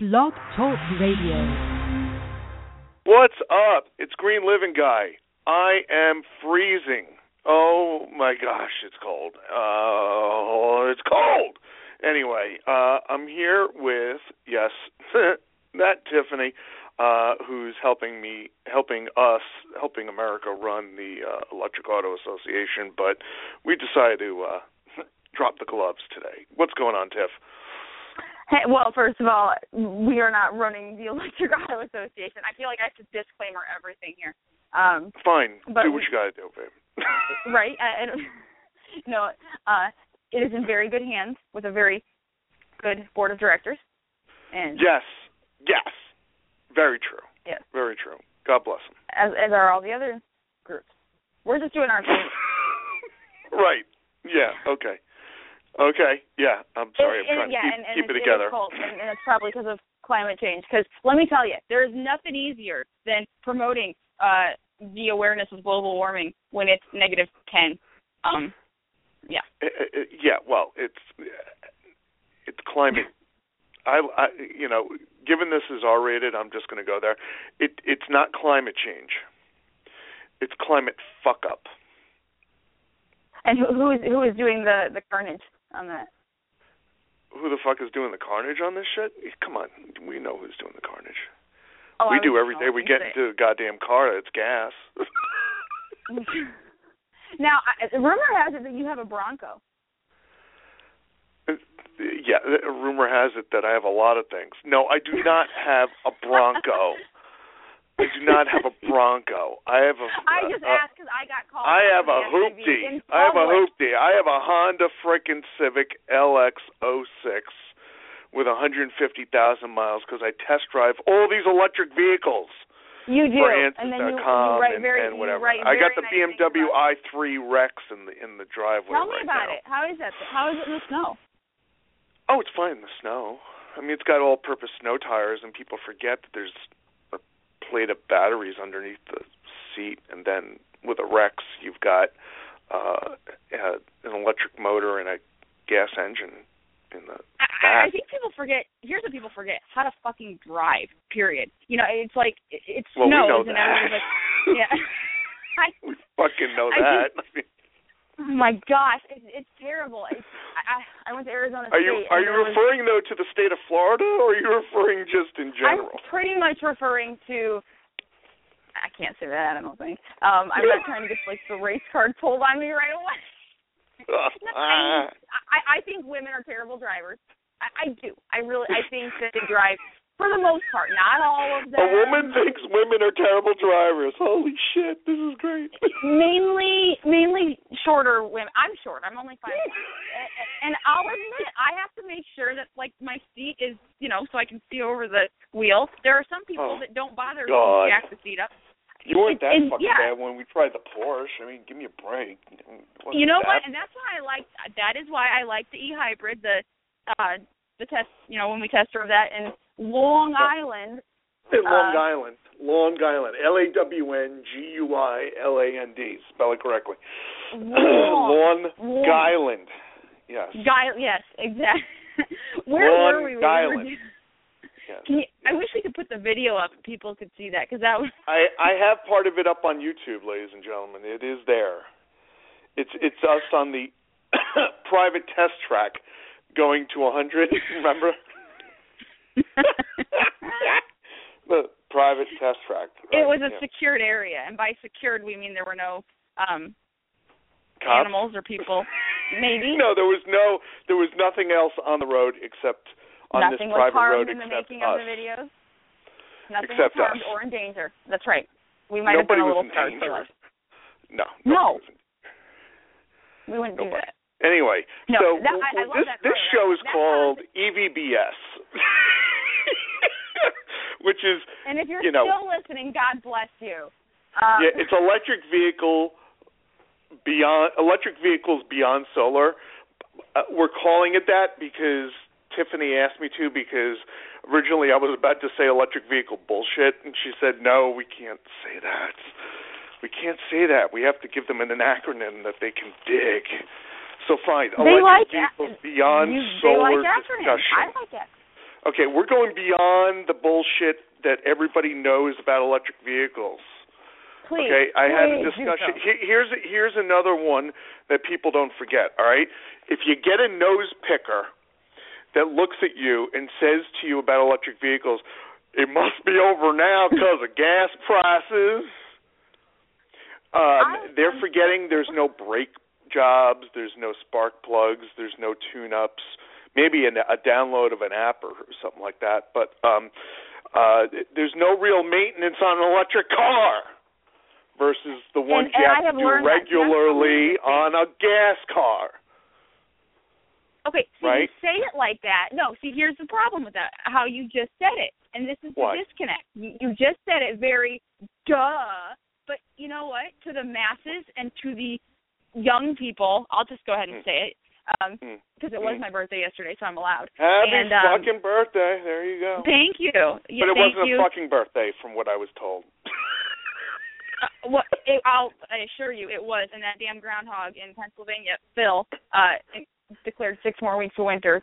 Blog Talk Radio. What's up? It's Green Living Guy. I am freezing. Oh my gosh, it's cold. Oh, it's cold. Anyway, uh, I'm here with yes, that Tiffany, uh, who's helping me, helping us, helping America run the uh, Electric Auto Association. But we decided to uh, drop the gloves today. What's going on, Tiff? Hey, well, first of all, we are not running the Electric Auto Association. I feel like I should disclaimer everything here. Um, Fine, but do what you gotta do, babe. right? I, I don't, no, uh, it is in very good hands with a very good board of directors. And Yes, yes, very true. Yes. very true. God bless them. as as are all the other groups. We're just doing our thing. right. Yeah. Okay. Okay. Yeah. I'm sorry. I'm And- trying and, yeah, to keep, and, and keep it together. It cold, and, and it's probably because of climate change. Because let me tell you, there is nothing easier than promoting uh, the awareness of global warming when it's negative ten. Um, yeah. Uh, uh, uh, yeah. Well, it's it's climate. I, I you know, given this is R rated, I'm just going to go there. It it's not climate change. It's climate fuck up. And who who is who is doing the the carnage on that? Who the fuck is doing the carnage on this shit? Come on, we know who's doing the carnage. Oh, we do every day. We get into a goddamn car that's gas. now, I, rumor has it that you have a Bronco. yeah, rumor has it that I have a lot of things. No, I do not have a Bronco. I do not have a Bronco. I have a. I just uh, asked because I got called. I have a hoopty. I have a hoopty. I have a Honda frickin' Civic LX06 with 150,000 miles because I test drive all these electric vehicles You do, for and then you, you write and, very, and whatever. You write I got the nice BMW i3 Rex in the in the driveway. Tell me right about now. it. How is that? How is it in the snow? Oh, it's fine in the snow. I mean, it's got all-purpose snow tires, and people forget that there's plate of batteries underneath the seat, and then with a Rex, you've got uh, uh, an electric motor and a gas engine in the I, I think people forget. Here's what people forget: how to fucking drive. Period. You know, it's like it, it Well, we know and that. like, yeah. I, we fucking know I that. My gosh, it's, it's terrible. It's, I I went to Arizona State. are you are you there was- referring though to the state of Florida, or are you referring just in general? I'm pretty much referring to. I can't say that. I don't think. Um, I'm not trying to get like the race card pulled on me right away. No, I, mean, I, I think women are terrible drivers. I, I do. I really. I think that they drive for the most part. Not all of them. a woman thinks women are terrible drivers. Holy shit, this is great. mainly mainly shorter women. I'm short. I'm only five. and I'll admit I have to make sure that like my seat is you know so I can see over the wheel. There are some people Oh, that don't bother God. to jack the seat up. You weren't that and- fucking yeah. bad when we tried the Porsche. I mean, give me a break. You know that what? And that's why I like that is why I like the e-hybrid. The uh the test you know when we test drove that in Long Island. In Long uh, Island. Long Island. L A W N G U I L A N D. Spell it correctly. Long, Long. Island. Yes. Guy, yes, exactly. Where Long were we? Island. yes. You, I wish we could put the video up. and People could see that because that was. I I have part of it up on YouTube, ladies and gentlemen. It is there. It's it's us on the private test track going to 100. Remember? the private test track. it was a yeah. secured area, and by secured we mean there were no um Cops? animals or people. Maybe No, there was no, there was nothing else on the road except on nothing this private road harmed in the except making us. of the videos. Nothing Except was harmed us. or in danger. That's right. We might Nobody have been a was little in danger. for. No. No. nobody was in- We wouldn't do Nobody. that. Anyway, No, so that- I- I this this show is That's called EVBS, which is And if you're you know- still listening, God bless you. Um, yeah, it's electric vehicle beyond electric vehicles beyond solar. Uh, we're calling it that because Tiffany asked me to because originally I was about to say electric vehicle bullshit and she said no, we can't say that. We can't say that. We have to give them an acronym that they can dig. So fine, They electric like vehicles beyond you, solar like discussion. I like. Okay, we're going beyond the bullshit that everybody knows about electric vehicles. Please. Okay, I had a discussion. Here's here's another one that people don't forget. All right, if you get a nose picker that looks at you and says to you about electric vehicles, it must be over now because of gas prices. Um, I- they're forgetting there's no brake jobs, there's no spark plugs, there's no tune-ups, maybe an, a download of an app or something like that. But um, uh, there's no real maintenance on an electric car versus the ones and you I have have to do regularly on a gas car. Okay, so Right? you say it like that. No, see, here's the problem with that. How you just said it, and this is What? the disconnect. You, you just said it very duh, but you know what? To the masses and to the young people, I'll just go ahead and Mm. say it um, Mm. because it was Mm. my birthday yesterday, so I'm allowed. Happy And, um, fucking birthday! There you go. Thank you. Yeah, but it wasn't you. a fucking birthday, from what I was told. Uh, what it, I'll I assure you it was, and that damn groundhog in Pennsylvania, Phil, uh, declared six more weeks of winter.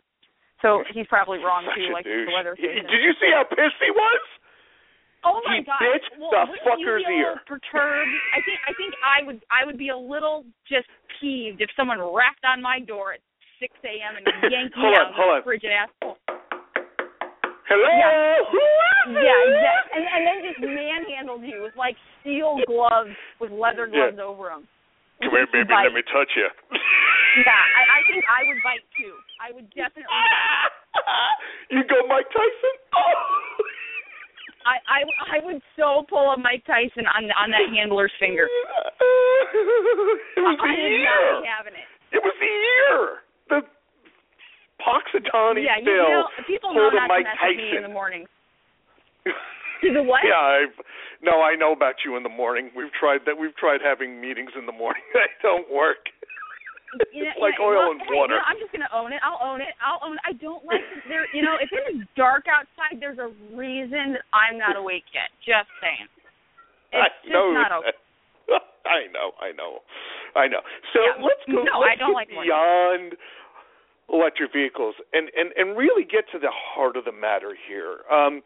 So he's probably wrong too, like douche. the weather He- station. Did you see how pissed he was? Oh my He god! bit well, the fucker's you be a little ear. Perturbed. I think I think I would I would be a little just peeved if someone rapped on my door at six a.m. and yanked me out of the frigid asshole. Hello. Yeah. Yeah, exactly. And, and then just manhandled you with like steel gloves with leather Yeah. gloves over them. Come here, baby. Bite. Let me touch you. Yeah, I, I think I would bite too. I would definitely. you go, Mike Tyson. Oh. I I I would so pull a Mike Tyson on on that handler's finger. It was the I would ear. not having it. It was the ear. The Poxitani yeah, you, know, people know not Mike to mess with me Tyson. in the morning. The what? Yeah, I've no, I know about you in the morning. We've tried that. We've tried having meetings in the morning. They don't work. You know, like oil and hey, water. You know, I'm just gonna own it. I'll own it. I'll own. It. I don't like there. You know, if it is dark outside, there's a reason that I'm not awake yet. Just saying. I It's just know. not okay. that. I know. I know. I know. So Yeah, let's go. no, let's I don't like beyond electric vehicles and and and really get to the heart of the matter here. Um,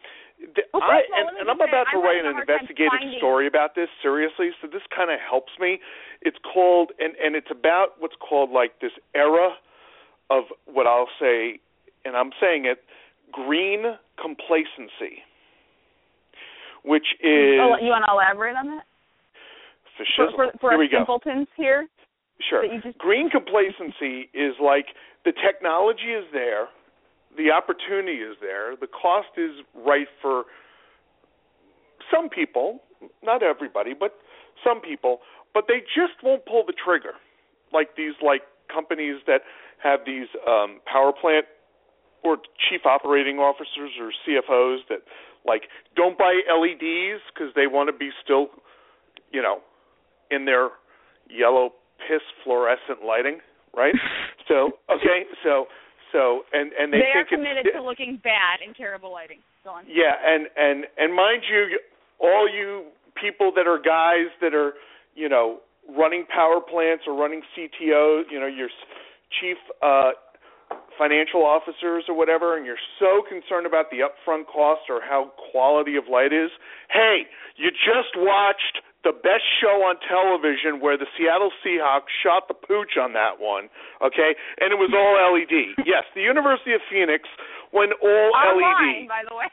Well, I first of all, and, and I'm about to write an a hard time investigative story about this seriously, so this kind of helps me. It's called and and it's about what's called like this era of what I'll say, and I'm saying it, green complacency, which mm, oh, is Oh, you want to elaborate on that? For fascism. for, for Here us we go. simpletons here. Sure. just- Green complacency is like the technology is there, the opportunity is there, the cost is right for some people, not everybody, but some people, but they just won't pull the trigger. Like these like companies that have these um power plant or chief operating officers or CFOs that like don't buy LEDs because they want to be still, you know, in their yellow piss fluorescent lighting, right? so okay, so so and and they, They are committed to looking bad in terrible lighting. Go on. yeah, and and and mind you, all you people that are guys that are, you know, running power plants or running CTOs, you know, your chief uh financial officers or whatever, and you're so concerned about the upfront cost or how quality of light is. Hey, you just watched the best show on television where the Seattle Seahawks shot the pooch on that one, okay? And it was all LED. Yes, the University of Phoenix went all LED. Online, by the way.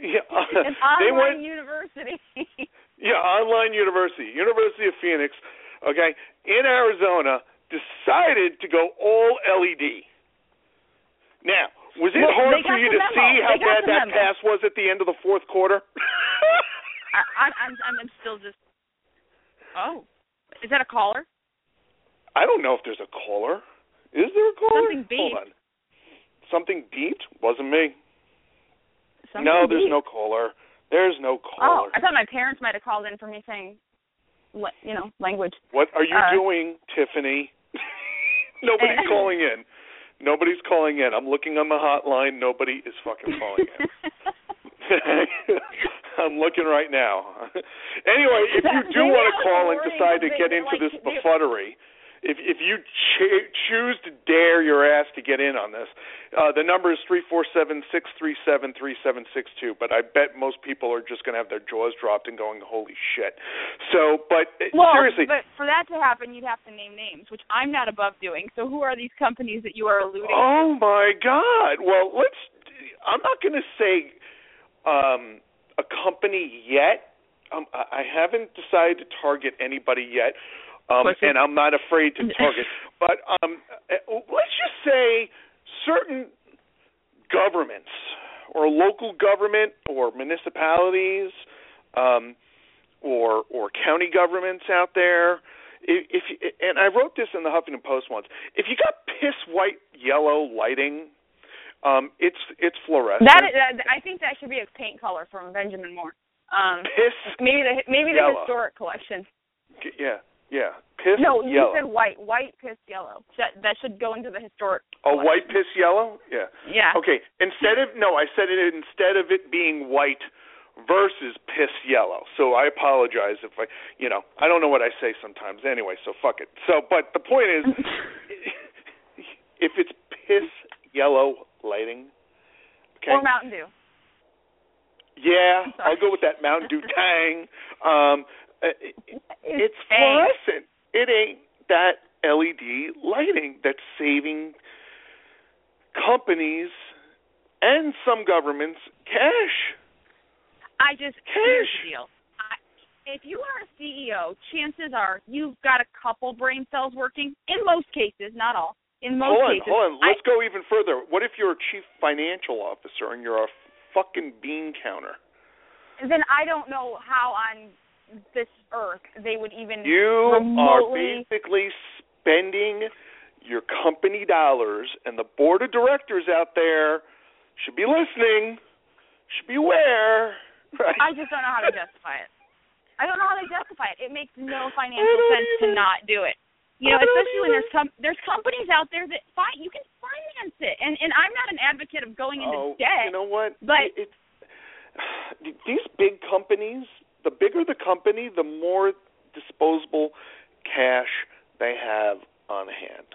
Yeah, An they online went university. yeah, online university, University of Phoenix, okay, in Arizona decided to go all LED. Now, was it Well, hard for you to memo. see how bad that memo. pass was at the end of the fourth quarter? I, I'm I'm I'm still just. Oh, is that a caller? I don't know if there's a caller. Is there a caller? Something beeped. Hold on. Something beeped? Wasn't me. Something no, there's beeped. no caller. There's no caller. Oh. I thought my parents might have called in for me saying, what you know, language. What are you Uh, doing, Tiffany? Nobody's calling in. Nobody's calling in. I'm looking on the hotline. Nobody is fucking calling in. I'm looking right now. anyway, if you do want to call and decide to get into this befuddlery, if if you ch- choose to dare your ass to get in on this, uh, the number is three four seven six three seven three seven six two. But I bet most people are just going to have their jaws dropped and going, "Holy shit!" So, but uh, well, seriously, but for that to happen, you'd have to name names, which I'm not above doing. So, who are these companies that you are alluding? oh to? my god! Well, let's. I'm not going to say um, a company yet. Um, I haven't decided to target anybody yet. Um, and I'm not afraid to target. but um, uh, let's just say certain governments or local government or municipalities um, or or county governments out there. If, if and I wrote this in the Huffington Post once. If you got piss white yellow lighting, um, it's it's fluorescent. That, that I think that should be a paint color from Benjamin Moore. Um, piss. maybe the maybe the Yellow. historic collection. Yeah, yeah. Piss No, you yellow. said white. White piss yellow. That that should go into the historic. Collection. white piss yellow? Yeah. Yeah. Okay. Instead of no, I said it instead of it being white versus piss yellow. So I apologize if I, you know, I don't know what I say sometimes anyway, so fuck it. So but the point is if it's piss yellow lighting, okay. Or Mountain Dew. yeah, I'm sorry. I'll go with that Mountain Dew Tang. Um uh, it's Tang. fluorescent. It ain't that LED lighting that's saving companies and some governments cash. I just Cash. the deal. I, if you are a CEO, chances are you've got a couple brain cells working. In most cases, not all. In most hold on, cases, hold on. Let's go even further. What if you're a chief financial officer and you're a fucking bean counter? then I don't know how on this earth they would even You are basically spending your company dollars, and the board of directors out there should be listening, should be aware. Right? I just don't know how to justify it. I don't know how to justify it. It makes no financial sense to not do it. You know, especially when there's com- there's companies out there that fine you can finance it, and and I'm not an advocate of going into oh, debt. you know what? but- it's these big companies. The bigger the company, the more disposable cash they have on hand.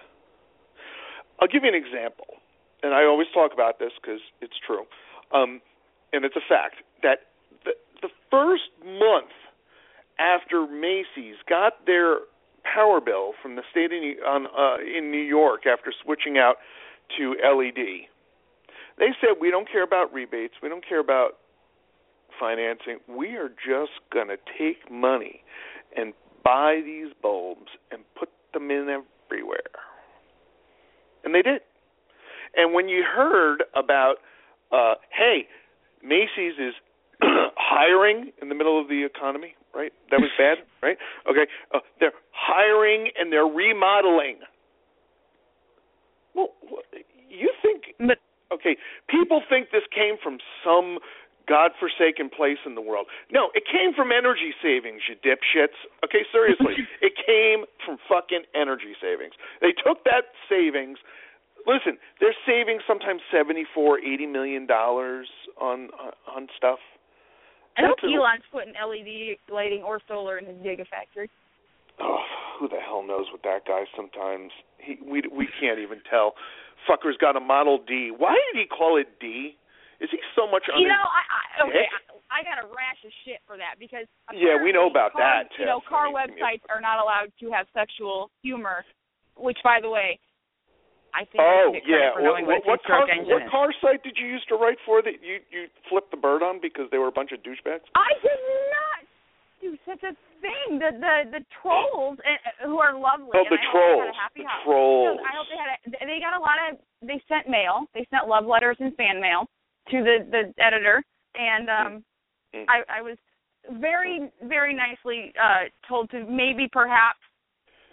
I'll give you an example, and I always talk about this because it's true, um, and it's a fact that the the first month after Macy's got their power bill from the state New, on, uh, in New York after switching out to LED, they said we don't care about rebates, we don't care about financing. We are just going to take money and buy these bulbs and put them in everywhere. And they did. And when you heard about, uh, hey, Macy's is hiring in the middle of the economy, right? That was bad, right? Okay, uh, they're hiring and they're remodeling. Well, you think but okay, people think this came from some godforsaken place in the world. No, it came from energy savings, you dipshits. Okay, seriously. it came from fucking energy savings. They took that savings listen, they're saving sometimes seventy four, eighty million dollars on on stuff. I hope That's a- Elon's putting LED lighting or solar in his gigafactory. Oh, who the hell knows with that guy sometimes. He we we can't even tell. Fucker's got a Model D. Why did he call it D? Is he so much on You his know, I, I okay. I, I got a rash of shit for that because Yeah, we know about car, that, You know, car I mean, websites are not allowed to have sexual humor, which, by the way, I think Oh I should get yeah. credit for What, what, what, what car two-stroke engine what is. car site did you used to write for that you you flipped the bird on because they were a bunch of douchebags? I did not do such a thing. The the the trolls uh, who are lovely. Oh, the I hope they trolls. had The house. trolls. I hope they had a. They got a lot of. They sent mail. They sent love letters and fan mail to the the editor, and um, Mm. I I was very very nicely uh told to maybe perhaps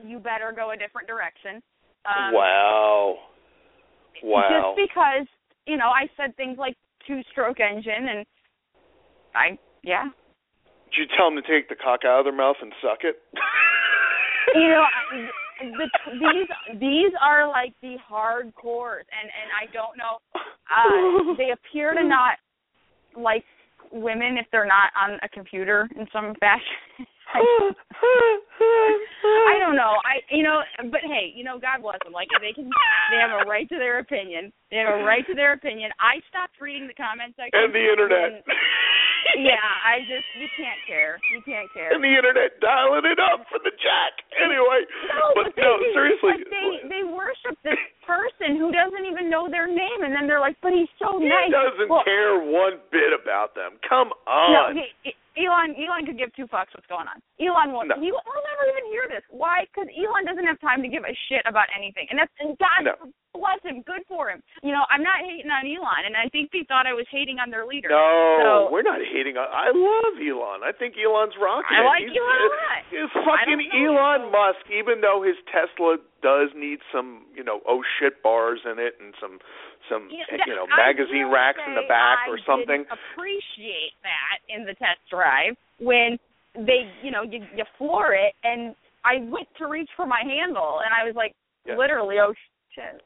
you better go a different direction. Um, wow. Wow. Just because you know I said things like two stroke engine and I yeah Did you tell them to take the cock out of their mouth and suck it? you know the, these these are like the hardcores and and I don't know uh they appear to not like women if they're not on a computer in some fashion I don't know. I you know, but hey, you know, God bless them. Like they can, they have a right to their opinion. They have a right to their opinion. I stopped reading the comment section and the internet. yeah, I just you can't care. You can't care. And the internet dialing it up for the jack. Anyway, no, but, but they, no, seriously, but they they worship this person who doesn't even know their name, and then they're like, "But he's so he nice." He doesn't well, care one bit about them. Come No, on. he, he, Elon Elon could give two fucks what's going on. Elon will No. he will never even hear this. Why? Because Elon doesn't have time to give a shit about anything, and that's and God No. bless him, good for him. You know, I'm not hating on Elon, and I think they thought I was hating on their leader. No, So- we're not hating on. I love Elon. I think Elon's rocking I like He's, Elon a lot. Is I fucking. Elon Musk, even though his Tesla does need some, you know, oh shit bars in it and some, some, Yeah, you know, magazine racks in the back I or something. didn't appreciate that in the test drive when they, you know, you, you floor it, and I went to reach for my handle, and I was like, Yeah. literally, oh shit.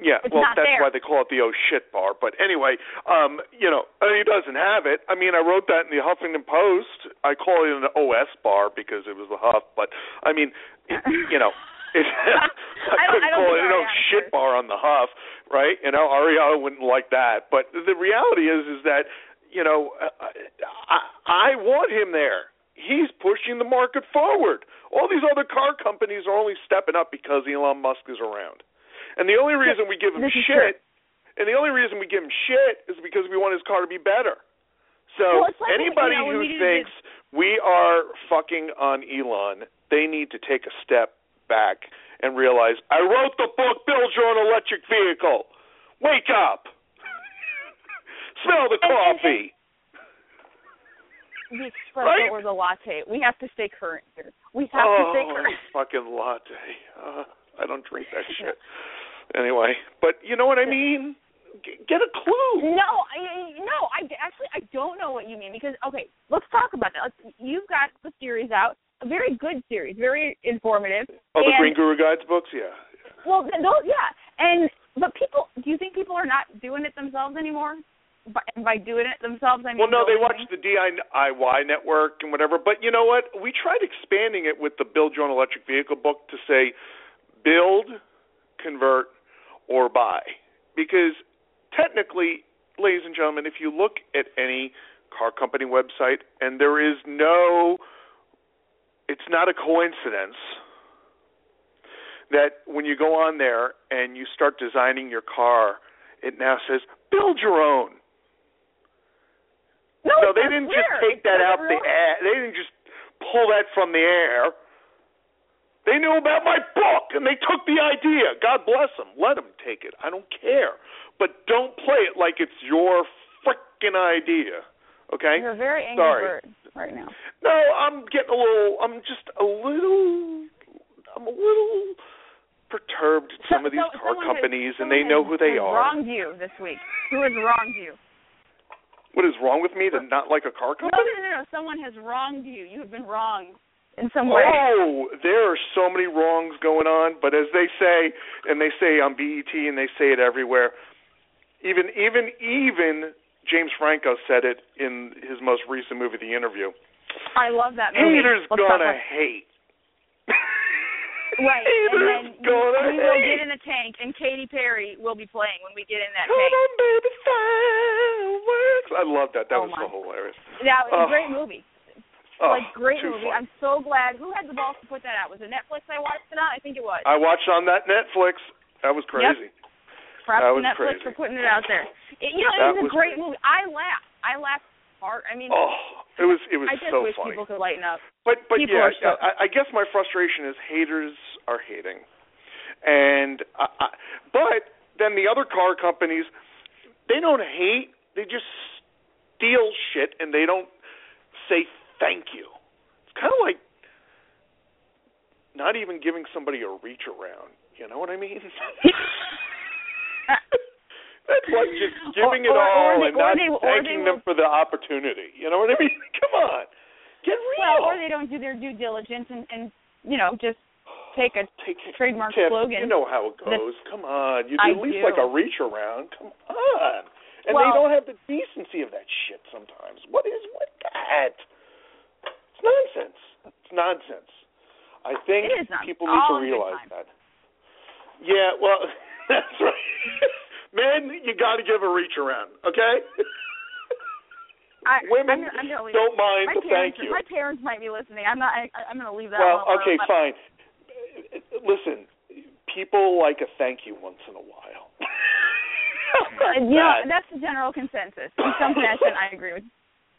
Yeah, It's well, that's there. why they call it the oh shit bar. But anyway, um, you know, uh, he doesn't have it. I mean, I wrote that in the Huffington Post. I call it an OS bar because it was the Huff. But I mean, it, you know, it, I, I don't- couldn't I call it Arianna shit bar on the Huff, right? You know, Arianna wouldn't like that. But the reality is, is that you know, I, I want him there. He's pushing the market forward. All these other car companies are only stepping up because Elon Musk is around. And the only reason we give him This is shit, and the only reason we give him shit is because we want his car to be better. So Well, like, anybody you know, who we thinks we are fucking on Elon, they need to take a step back and realize I wrote the book Build Your Own Electric Vehicle. Wake up. Smell the coffee. The espresso Right? or the latte. We have to stay current here. We have oh, to stay current. fucking latte. Uh, I don't drink that shit. Anyway, but you know what I mean? G- get a clue. No, I, no, I actually I don't know what you mean because okay, let's talk about that. Let's, you've got the theories out, a very good series, very informative. Oh, the and, Green Guru Guides books, yeah. Well, th- those, yeah, and but people, do you think people are not doing it themselves anymore? By, by doing it themselves, I mean. Well, no, they watch the DIY network and whatever. But you know what? We tried expanding it with the Build Your Own Electric Vehicle book to say build, convert, or buy. Because technically, ladies and gentlemen, if you look at any car company website, and there is no, it's not a coincidence that when you go on there and you start designing your car, it now says build your own. No, No, they didn't clear. just take that out the air. They didn't just pull that from the air. They knew about my book and they took the idea. God bless them. Let them take it. I don't care. But don't play it like it's your frickin' idea. Okay? You're a very angry Sorry. bird right now. No, I'm getting a little. I'm just a little. I'm a little perturbed at some of these So- car someone has- companies, and they know who they has are. Wronged you this week. Who has wronged you? What is wrong with me to not like a car company? No, no, no, no. Someone has wronged you. You have been wronged in some way. Oh, there are so many wrongs going on, but as they say, and they say on BET, and they say it everywhere. Even, even, even James Franco said it in his most recent movie, The Interview. I love that movie. Haters Let's gonna hate. Right, Haters and then gonna we will hate. get in a tank, and Katy Perry will be playing when we get in that tank. Come tank. on, baby, fireworks. I love that. That Oh, was my. so hilarious. That was Oh. a great movie. Oh, like great movie. funny. I'm so glad. Who had the balls to put that out? Was it Netflix I watched it on? I think it was. I watched on that Netflix. That was crazy. Props to was Netflix crazy. for putting it out there. It, you know, That it was a great crazy. movie. I laughed. I laughed hard. I mean, Oh, it was it was I just so wish funny. people could lighten up. But but People yeah, so- I, I guess my frustration is haters are hating, and I, I, but then the other car companies, they don't hate, they just steal shit and they don't say thank you. It's kind of like not even giving somebody a reach around. You know what I mean? That's like just giving it Or- or all they- and not they- thanking them will- for the opportunity. You know what I mean? Come on, get real. well, or they don't do their due diligence and, and you know, just take a Take, trademark slogan. You know how it goes. Come on, you do at least do. like a reach around. Come on, and they don't have the decency of that shit sometimes. What is with that? It's nonsense. It's nonsense. I think people need to realize that. Yeah, well, that's right. Men, you got to give a reach around, okay? I, Women I'm, I'm gonna don't mind my the parents, thank you. My parents might be listening. I'm not. I, I'm going to leave that. Well, alone, okay, fine. Listen, people like a thank you once in a while. Uh, you know, that's the general consensus. In some fashion, I agree with.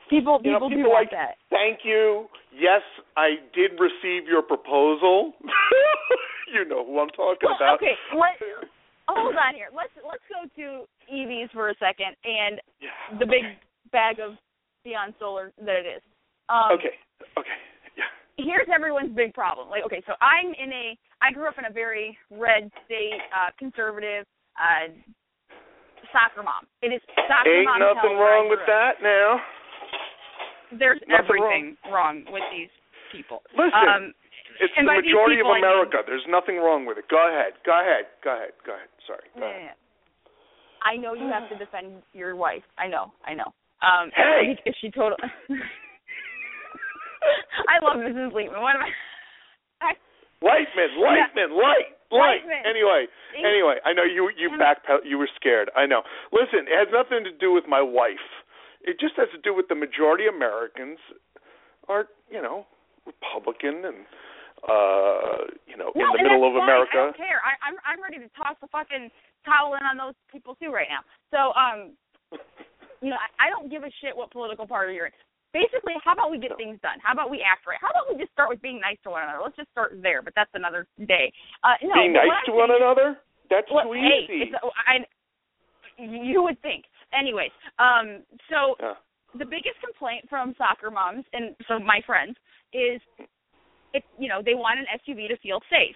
People, You know, people, people do like- that. Thank you. Yes, I did receive your proposal. you know who I'm talking Well, about. okay, let hold on here. Let's let's go to EVs for a second and Yeah. the big bag of Beyond Solar that it is. Um, Okay. Okay. Yeah. Here's everyone's big problem. Like, okay, so I'm in a. I grew up in a very red state, uh, conservative, uh, soccer mom. It is soccer Ain't mom nothing where I wrong with that now. There's Nothing everything wrong. with these people. Listen, Um, it's and the by these majority I of mean- America. There's nothing wrong with it. Go ahead. Go ahead. Go ahead. Go ahead. Sorry. Go ahead. Yeah. I know you have to defend your wife. I know. I know. Um Hey! if she total I love Mrs. Leitman. What am I Lightman, Lightman, light, light. Lightman. Anyway, anyway, I know you you backpedal. You were scared. I know. Listen, it has nothing to do with my wife. It just has to do with the majority of Americans are you know Republican and uh you know no, in the middle of fine. I America. don't care. I, I'm I'm ready to toss the fucking towel in on those people too right now. So um, you know, I, I don't give a shit what political party you're in. Basically, how about we get things done? How about we act right? How about we just start with being nice to one another? Let's just start there. But that's another day. Uh, no, Be but nice to one another. That's Well, too hey, easy. it's, I, you would think. Anyways, um, so Yeah. the biggest complaint from soccer moms and so my friends is, it you know they want an SUV to feel safe,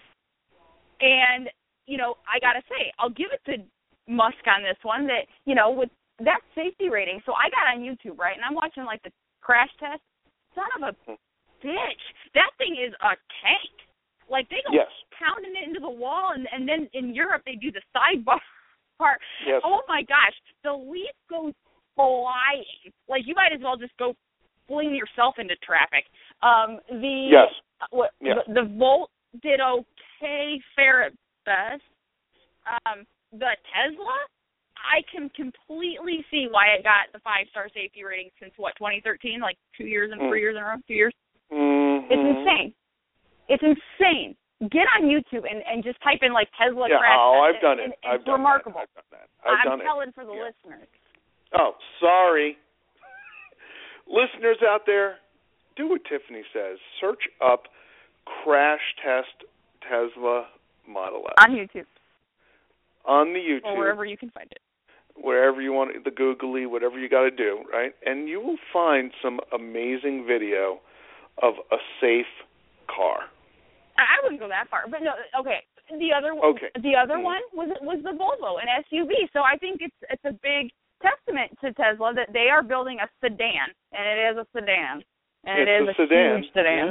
and you know I gotta say I'll give it to Musk on this one that you know with that safety rating. So I got on YouTube right, and I'm watching like the crash test. Son of a bitch, that thing is a tank. Like they go Yes. pounding it into the wall, and and then in Europe they do the sidebar part. Yes. Oh my gosh, the leaf goes flying. Like you might as well just go fling yourself into traffic. Um, the Yes. what Yeah. the, the Volt did okay, fair at best. Um, the Tesla, I can completely see why it got the five star safety rating since what 2013, like two years and Mm. three years in a row, two years. Mhm. It's insane. It's insane. Get on YouTube and and just type in like Tesla Yeah. crash. Oh, I've done it. and I've it's done remarkable. That. I've done that. I've I'm done it. telling for the Yeah. listeners. Oh, sorry. Listeners out there, do what Tiffany says. Search up crash test Tesla Model S On YouTube on the YouTube, or wherever you can find it. wherever you want, the googly, whatever you got to do, right? And you will find some amazing video of a safe car. I wouldn't go that far, but no. Okay, the other Okay. the other Mm. one was was the Volvo, an SUV. So I think it's it's a big testament to Tesla that they are building a sedan, and it is a sedan, and it's it is a sedan. huge sedan.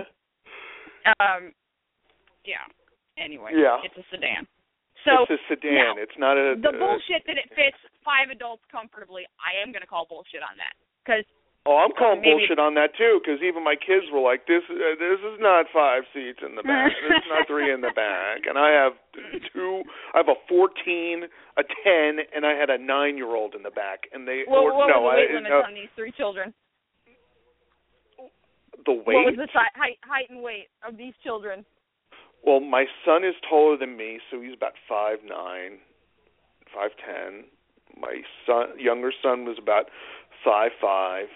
Yeah. Um, yeah. Anyway, Yeah. it's a sedan. So it's a sedan. now, it's not a the uh, bullshit that it fits five adults comfortably, I am going to call bullshit on that because Oh, I'm calling Maybe- bullshit on that too, because even my kids were like, "This, uh, this is not five seats in the back. this is not three in the back." And I have two. I have a 14, a 10, and I had a nine-year-old in the back. And they, what, or what no, was the weight I, limit no, on these three children? The weight. What was the si- height, height and weight of these children? Well, my son is taller than me, so he's about five nine, five ten. My son, younger son, was about five five,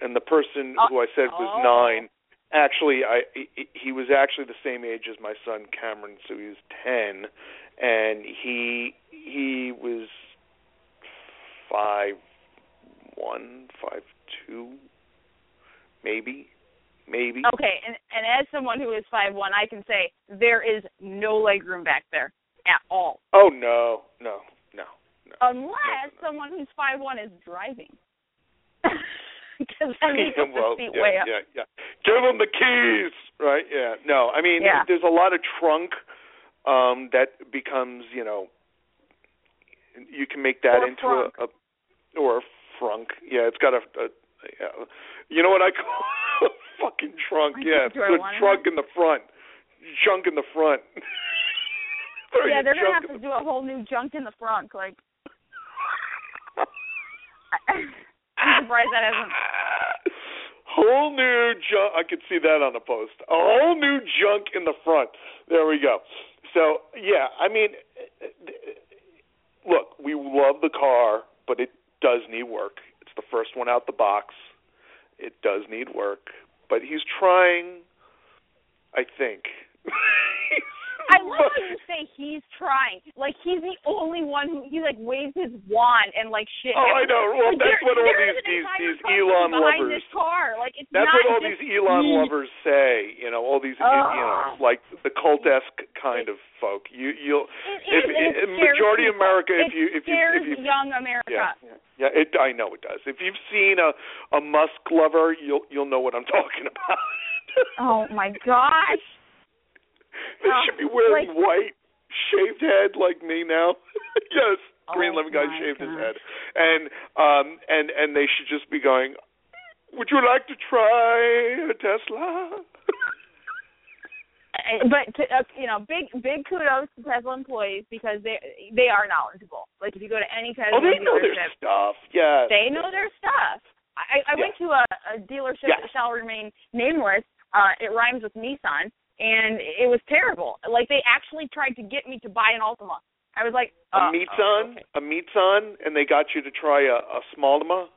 and the person Oh. who I said was Oh. nine. Actually, I he, he was actually the same age as my son Cameron, so he was ten, and he he was five one, five two, maybe, maybe. Okay, and and as someone who is five one, I can say there is no leg room back there at all, Oh no, no, no, no. unless someone who's five one is driving. Because then he puts well, yeah, way up. yeah, yeah. Give him the keys, right? Yeah. No, I mean, Yeah. there's a lot of trunk um that becomes, you know, you can make that Or into frunk. a, a or a frunk. Yeah, it's got a, a yeah. you know what I call a fucking trunk. Yeah, the trunk in the front, junk in the front. Yeah, they're gonna have to do a whole new junk in the front. Like, I'm surprised that hasn't. Whole new junk. I could see that on the post. A whole new junk in the front. There we go. So yeah, I mean, look, we love the car, but it does need work. It's the first one out the box. It does need work, but he's trying. I think. I love when you say he's trying. Like he's the only one who he like waves his wand and like shit. Oh, I know. Well, Like, that's there- what all these these these Elon lovers. This car, like it's That's what all these Elon me. lovers say. You know, all these you know, ah. like the cult esque kind of folk. You you'll It if, and it majority of people. America, if it you if you if you young America. yeah yeah it I know it does. If you've seen a a Musk lover, you'll you'll know what I'm talking about. Oh my gosh. They should be wearing like- white, shaved head like me now. yes, green Oh living guy my shaved his head, and um and and they should just be going. Would you like to try a Tesla? But to, uh, you know, big big kudos to Tesla employees because they they are knowledgeable. Like if you go to any Tesla oh, they know their stuff. Yeah. they know their stuff. I, I Yeah. went to a, a dealership Yes. that shall remain nameless. Uh, it rhymes with Nissan, and it was terrible. Like they actually tried to get me to buy an Altima. I was like, a uh, meat's oh, on, okay. a meat's on, and they got you to try a, a Smallema.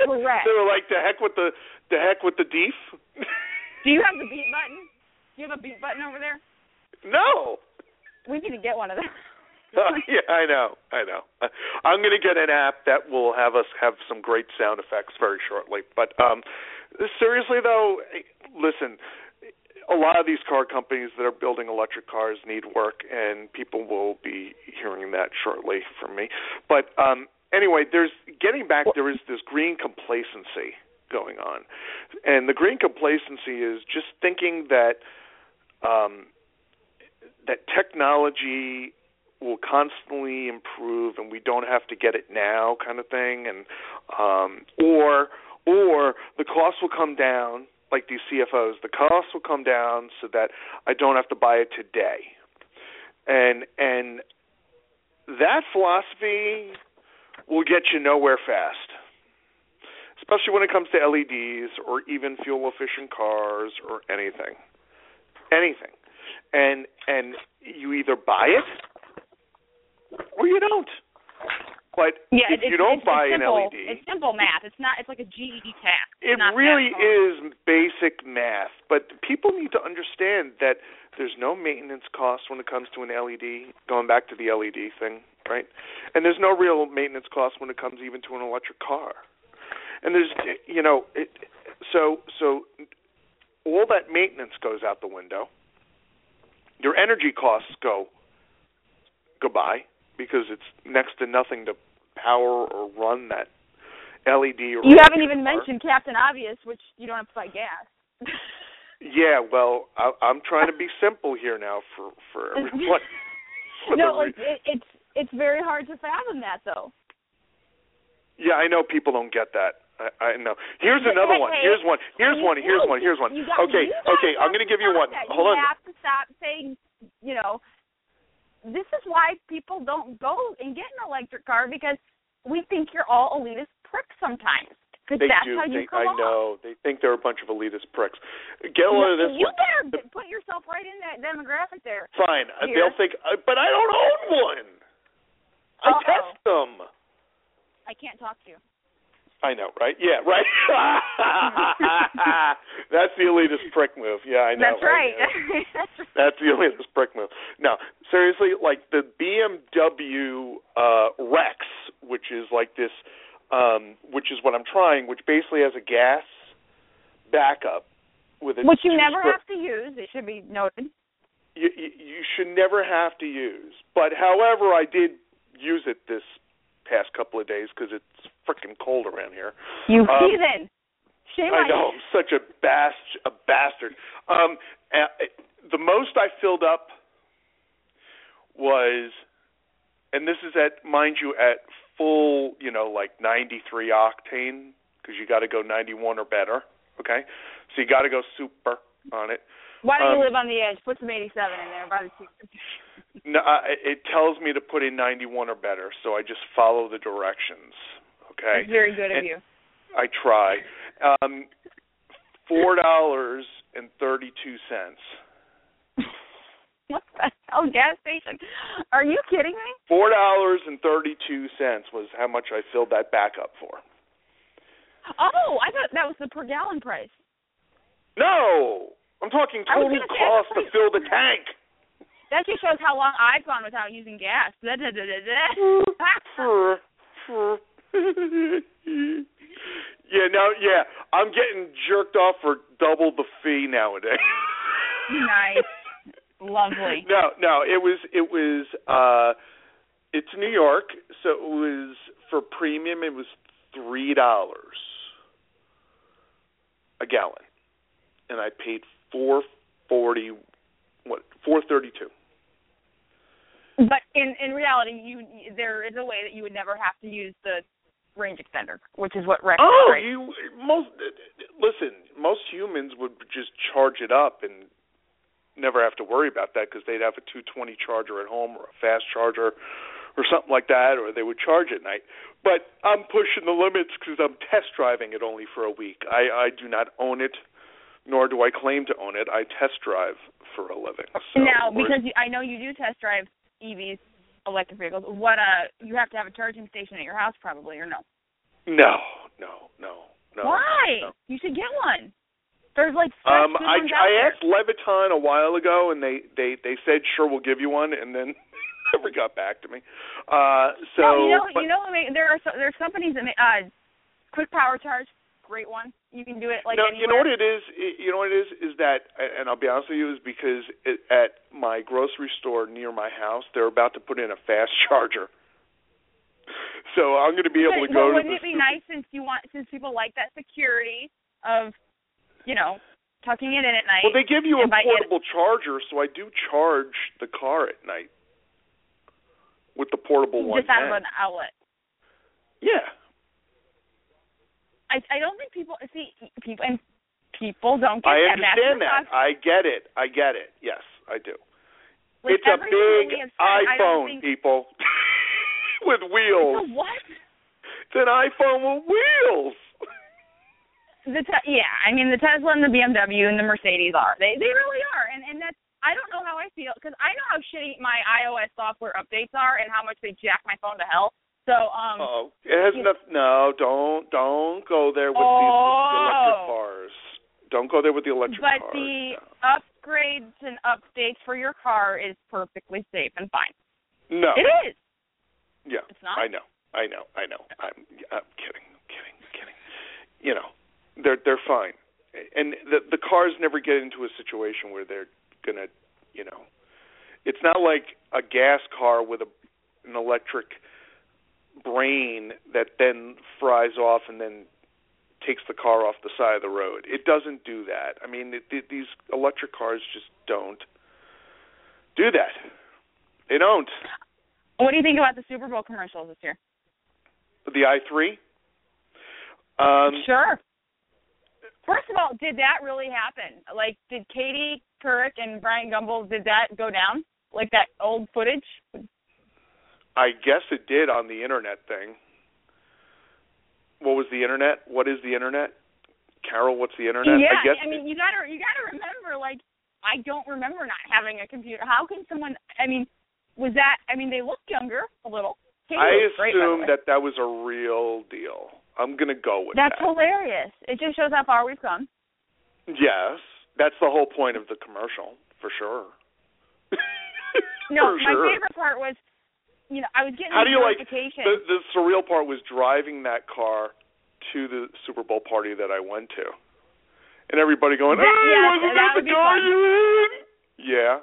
Correct. they were like, "The heck with the, the heck with the deef." Do you have the beat button? Do you have a beat button over there? no. We need to get one of them. yeah, I know, I know. Uh, I'm going to get an app that will have us have some great sound effects very shortly. But um seriously, though, eh, listen. A lot of these car companies that are building electric cars need work, and people will be hearing that shortly from me. But um anyway, there's getting back. There is this green complacency going on, and the green complacency is just thinking that um, that technology will constantly improve and we don't have to get it now kind of thing and um or or the cost will come down like these CFOs the cost will come down so that I don't have to buy it today and and that philosophy will get you nowhere fast especially when it comes to LEDs or even fuel efficient cars or anything anything and and you either buy it or you don't. But Yeah, if you don't buy it's an LED, It's simple math. It's not. It's like a GED task. it It's not really is basic math. But people need to understand that there's no maintenance cost when it comes to an LED. Going back to the LED thing, right? And there's no real maintenance cost when it comes even to an electric car. And there's, you know, it, so so all that maintenance goes out the window. Your energy costs go go by because it's next to nothing to power or run that LED or You haven't even car. mentioned Captain Obvious, which you don't have to buy gas. Yeah, well, I, I'm trying to be simple here now for for everyone. No, like it, it's it's very hard to fathom that though. yeah, I know people don't get that. I, I know. Here's another one. Here's one. Here's one. Here's one. Here's one. you got- Okay, okay. I'm going to give you one. Hold you on. have to stop saying, you know, this is why people don't go and get an electric car because we think you're all elitist pricks sometimes. Because They that's do. how you think, come I off. know. They think they're a bunch of elitist pricks. Get a load of this you one. better put yourself right in that demographic there. Fine. Uh, Here. They'll think, uh, but I don't own one. I Uh-oh. test them. I can't talk to you. I know, right? Yeah, right. That's the elitist prick move. Yeah, I know. That's right. That's right. That's the elitist prick move. No, seriously, like the BMW uh Rex, which is like this, um, which is what I'm trying, which basically has a gas backup with a Which you never spr- have to use. It should be noted. you, you you should never have to use. But however, I did use it this past couple of days because it's freaking cold around here. You Um, heathen. Shame I on know. I'm such a bast a bastard. Um, the most I filled up was, and this is at mind you at full, you know, like 93 octane because you got to go 91 or better. Okay, so you got to go super on it. Why don't Um, you live on the edge? Put some 87 in there by the. No, I, it tells me to put in 91 or better, so I just follow the directions. Okay, That's very good of you. I try. Um, four dollars and thirty-two cents. What the hell, gas station? Are you kidding me? Four dollars and thirty-two cents was how much I filled that back up for. Oh, I thought that was the per gallon price. No, I'm talking total cost to fill the tank. That just shows how long I've gone without using gas. Da, da, da, yeah, now yeah, I'm getting jerked off for double the fee nowadays. nice. Lovely. No, no, it was it was uh it's New York, so it was for premium it was three dollars a gallon. And I paid four forty what four thirty two. But in in reality, you there is a way that you would never have to use the range extender, which is what Rex Oh, right? you most listen. Most humans would just charge it up and never have to worry about that because they'd have a 220 charger at home or a fast charger or something like that, or they would charge at night. But I'm pushing the limits because I'm test driving it only for a week. I I do not own it, nor do I claim to own it. I test drive for a living. So now, because you, I know you do test drive EVs, electric vehicles. What uh, you have to have a charging station at your house, probably, or no? no, no, no, no. Why? no. You should get one. There's like Um, I I asked Leviton a while ago, and they they they said sure we'll give you one, and then never got back to me. Uh, so no, you know, but- you know, I mean, there are so, there's companies that make uh, quick power charge, great one. You can do it like no, anywhere. you know what it is. You know what it is is that, and I'll be honest with you, is because it, at my grocery store near my house, they're about to put in a fast charger. So I'm going to be able to go but wouldn't the it be nice since you want since people like that security of, you know, tucking it in at night? Well, they give you a by it- portable charger, so I do charge the car at night with the portable one. just out of an outlet. Yeah. I I don't think people see people and people don't get I that. Understand the that. I get it. I get it. Yes, I do. With it's a that big said, iPhone, think- people, with It's wheels. a what? It's an iPhone with wheels. The te- yeah, I mean the Tesla and the BMW and the Mercedes are. They they really are, and and that's I don't know how I feel because I know how shitty my iOS software updates are and how much they jack my phone to hell. So um. Oh, it has enough. No, don't don't go there with Oh. these the electric cars. Don't go there with the electric but cars. But the no. upgrades and updates for your car is perfectly safe and fine. no. It is. Yeah, It's not? I know, I know, I know. I'm I'm kidding, I'm kidding, I'm kidding. You know, they're they're fine, and the the cars never get into a situation where they're gonna, you know, it's not like a gas car with a an electric brain that then fries off and then takes the car off the side of the road. It doesn't do that. I mean, it, it, these electric cars just don't do that. They don't. What do you think about the Super Bowl commercials this year? The i3. Um, sure. First of all, did that really happen? Like, did Katie Couric and Bryant Gumbel did that go down? Like that old footage? I guess it did on the internet thing. What was the internet? What is the internet? Carol, what's the internet? yeah, I guess mean, you gotta you gotta remember. Like, I don't remember not having a computer. How can someone? I mean, was that? I mean, they looked younger a little. Katie I looks great, assume that that was a real deal. I'm gonna go with That's that. That's hilarious. It just shows how far we've come. Yes, that's the whole point of the commercial, for sure. No, for my sure. favorite part was, you know, I was getting How do you like the the surreal part was driving that car to the Super Bowl party that I went to, and everybody going, "Hey, yeah, wasn't that that the car fun. you in?" Yeah,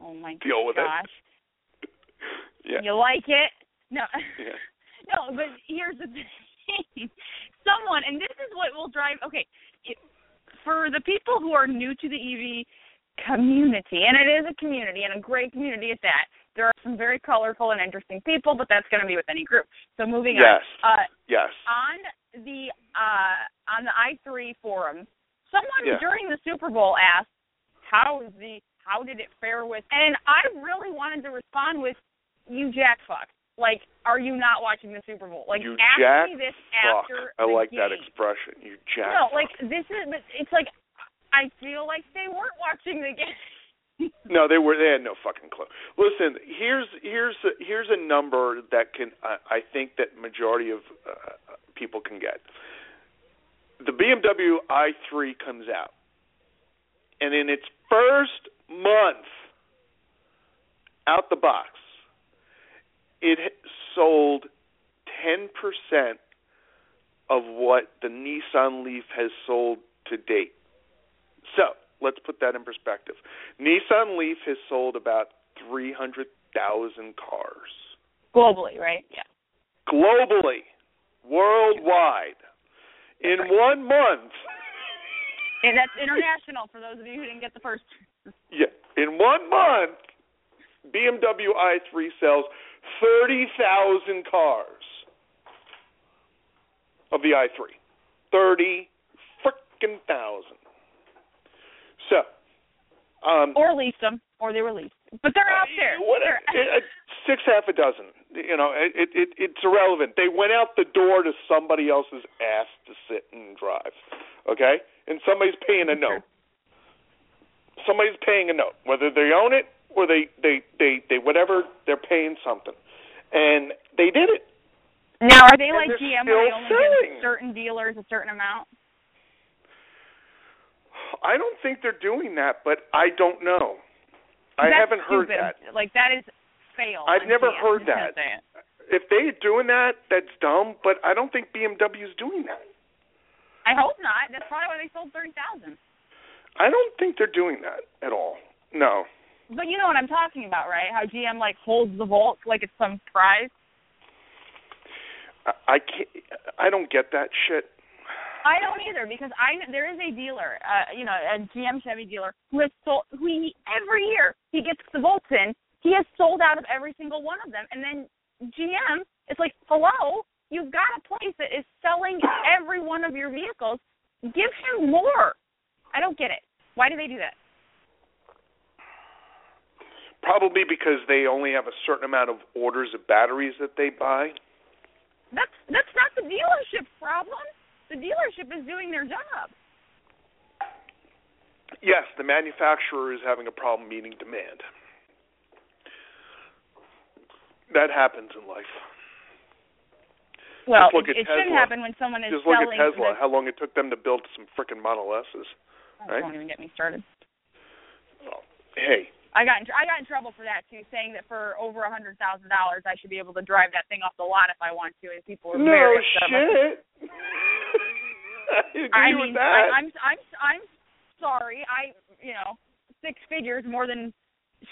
oh my deal with it. yeah, you like it? No, yeah. no, but here's the thing. Someone, and this is what will drive. Okay, it, for the people who are new to the EV community, and it is a community and a great community at that. There are some very colorful and interesting people, but that's going to be with any group. So moving Yes. on. Uh, Yes. on the uh on the i3 forum, someone Yeah. during the Super Bowl asked, "How is the how did it fare with?" And I really wanted to respond with, "You jack fuck." Like, are you not watching the Super Bowl? Like, you ask jack me this fuck. after I like that expression. You jack. No, fuck. like this is, it's like I feel like they weren't watching the game. No, they were. They had no fucking clue. Listen, here's here's here's a number that can I, I think that majority of uh, people can get. The BMW i3 comes out, and in its first month out the box, it sold ten percent of what the Nissan Leaf has sold to date. So let's put that in perspective. Nissan Leaf has sold about 300,000 cars Globally, right? Yeah. globally, worldwide. In one month, And that's international for those of you who didn't get the first. yeah, in one month, BMW i3 sells 30,000 cars of the i3. 30 frickin' thousand. So, um, Or lease them, or they were leased. But they're out there. What, They're- it, it, six half a dozen. You know, it, it, it it's irrelevant. They went out the door to somebody else's ass to sit and drive. Okay, and somebody's paying a note. Somebody's paying a note, whether they own it or they they they they whatever. They're paying something, and they did it. Now, are they And like GM where they only selling. give certain dealers a certain amount? I don't think they're doing that, but I don't know. I That's haven't heard stupid. that. Like that is fail. I've never GM. heard I'm just gonna that. If they're doing that, that's dumb. But I don't think BMW is doing that. I hope not. That's probably why they sold thirty thousand. I don't think they're doing that at all. No. But you know what I'm talking about, right? How GM like holds the Volt like it's some prize. I, I can't I don't get that shit. I don't either because I there is a dealer, uh, you know, a GM Chevy dealer who has sold who he, every year he gets the volts in. He has sold out of every single one of them, and then GM is like, "Hello, you've got a place that is selling every one of your vehicles. Give him more." I don't get it. Why do they do that? Probably because they only have a certain amount of orders of batteries that they buy. That's that's not the dealership's problem. The dealership is doing their job. Yes, the manufacturer is having a problem meeting demand. That happens in life. Well, it, it shouldn't happen when someone is Just look at. Tesla. How long it took them to build some freaking Model S's. Right? Don't even get me started. Well, hey, I got in, tr- I got in trouble for that too, saying that for over a hundred thousand dollars, I should be able to drive that thing off the lot if I want to, and people were no very upset. about that. shit. I agree I with mean, that. I, I'm I'm I'm sorry. I you know six figures more than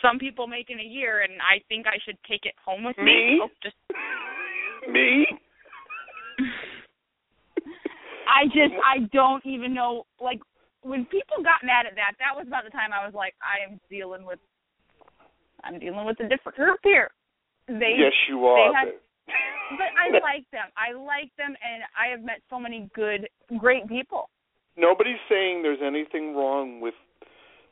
some people make in a year, and I think I should take it home with Me? Oh, just Me? I just I don't even know like when people got mad at that, that was about the time I was like, I am dealing with I'm dealing with a different group here. They yes, you are. had- but- but I like them. I like them and I have met so many good great people. Nobody's saying there's anything wrong with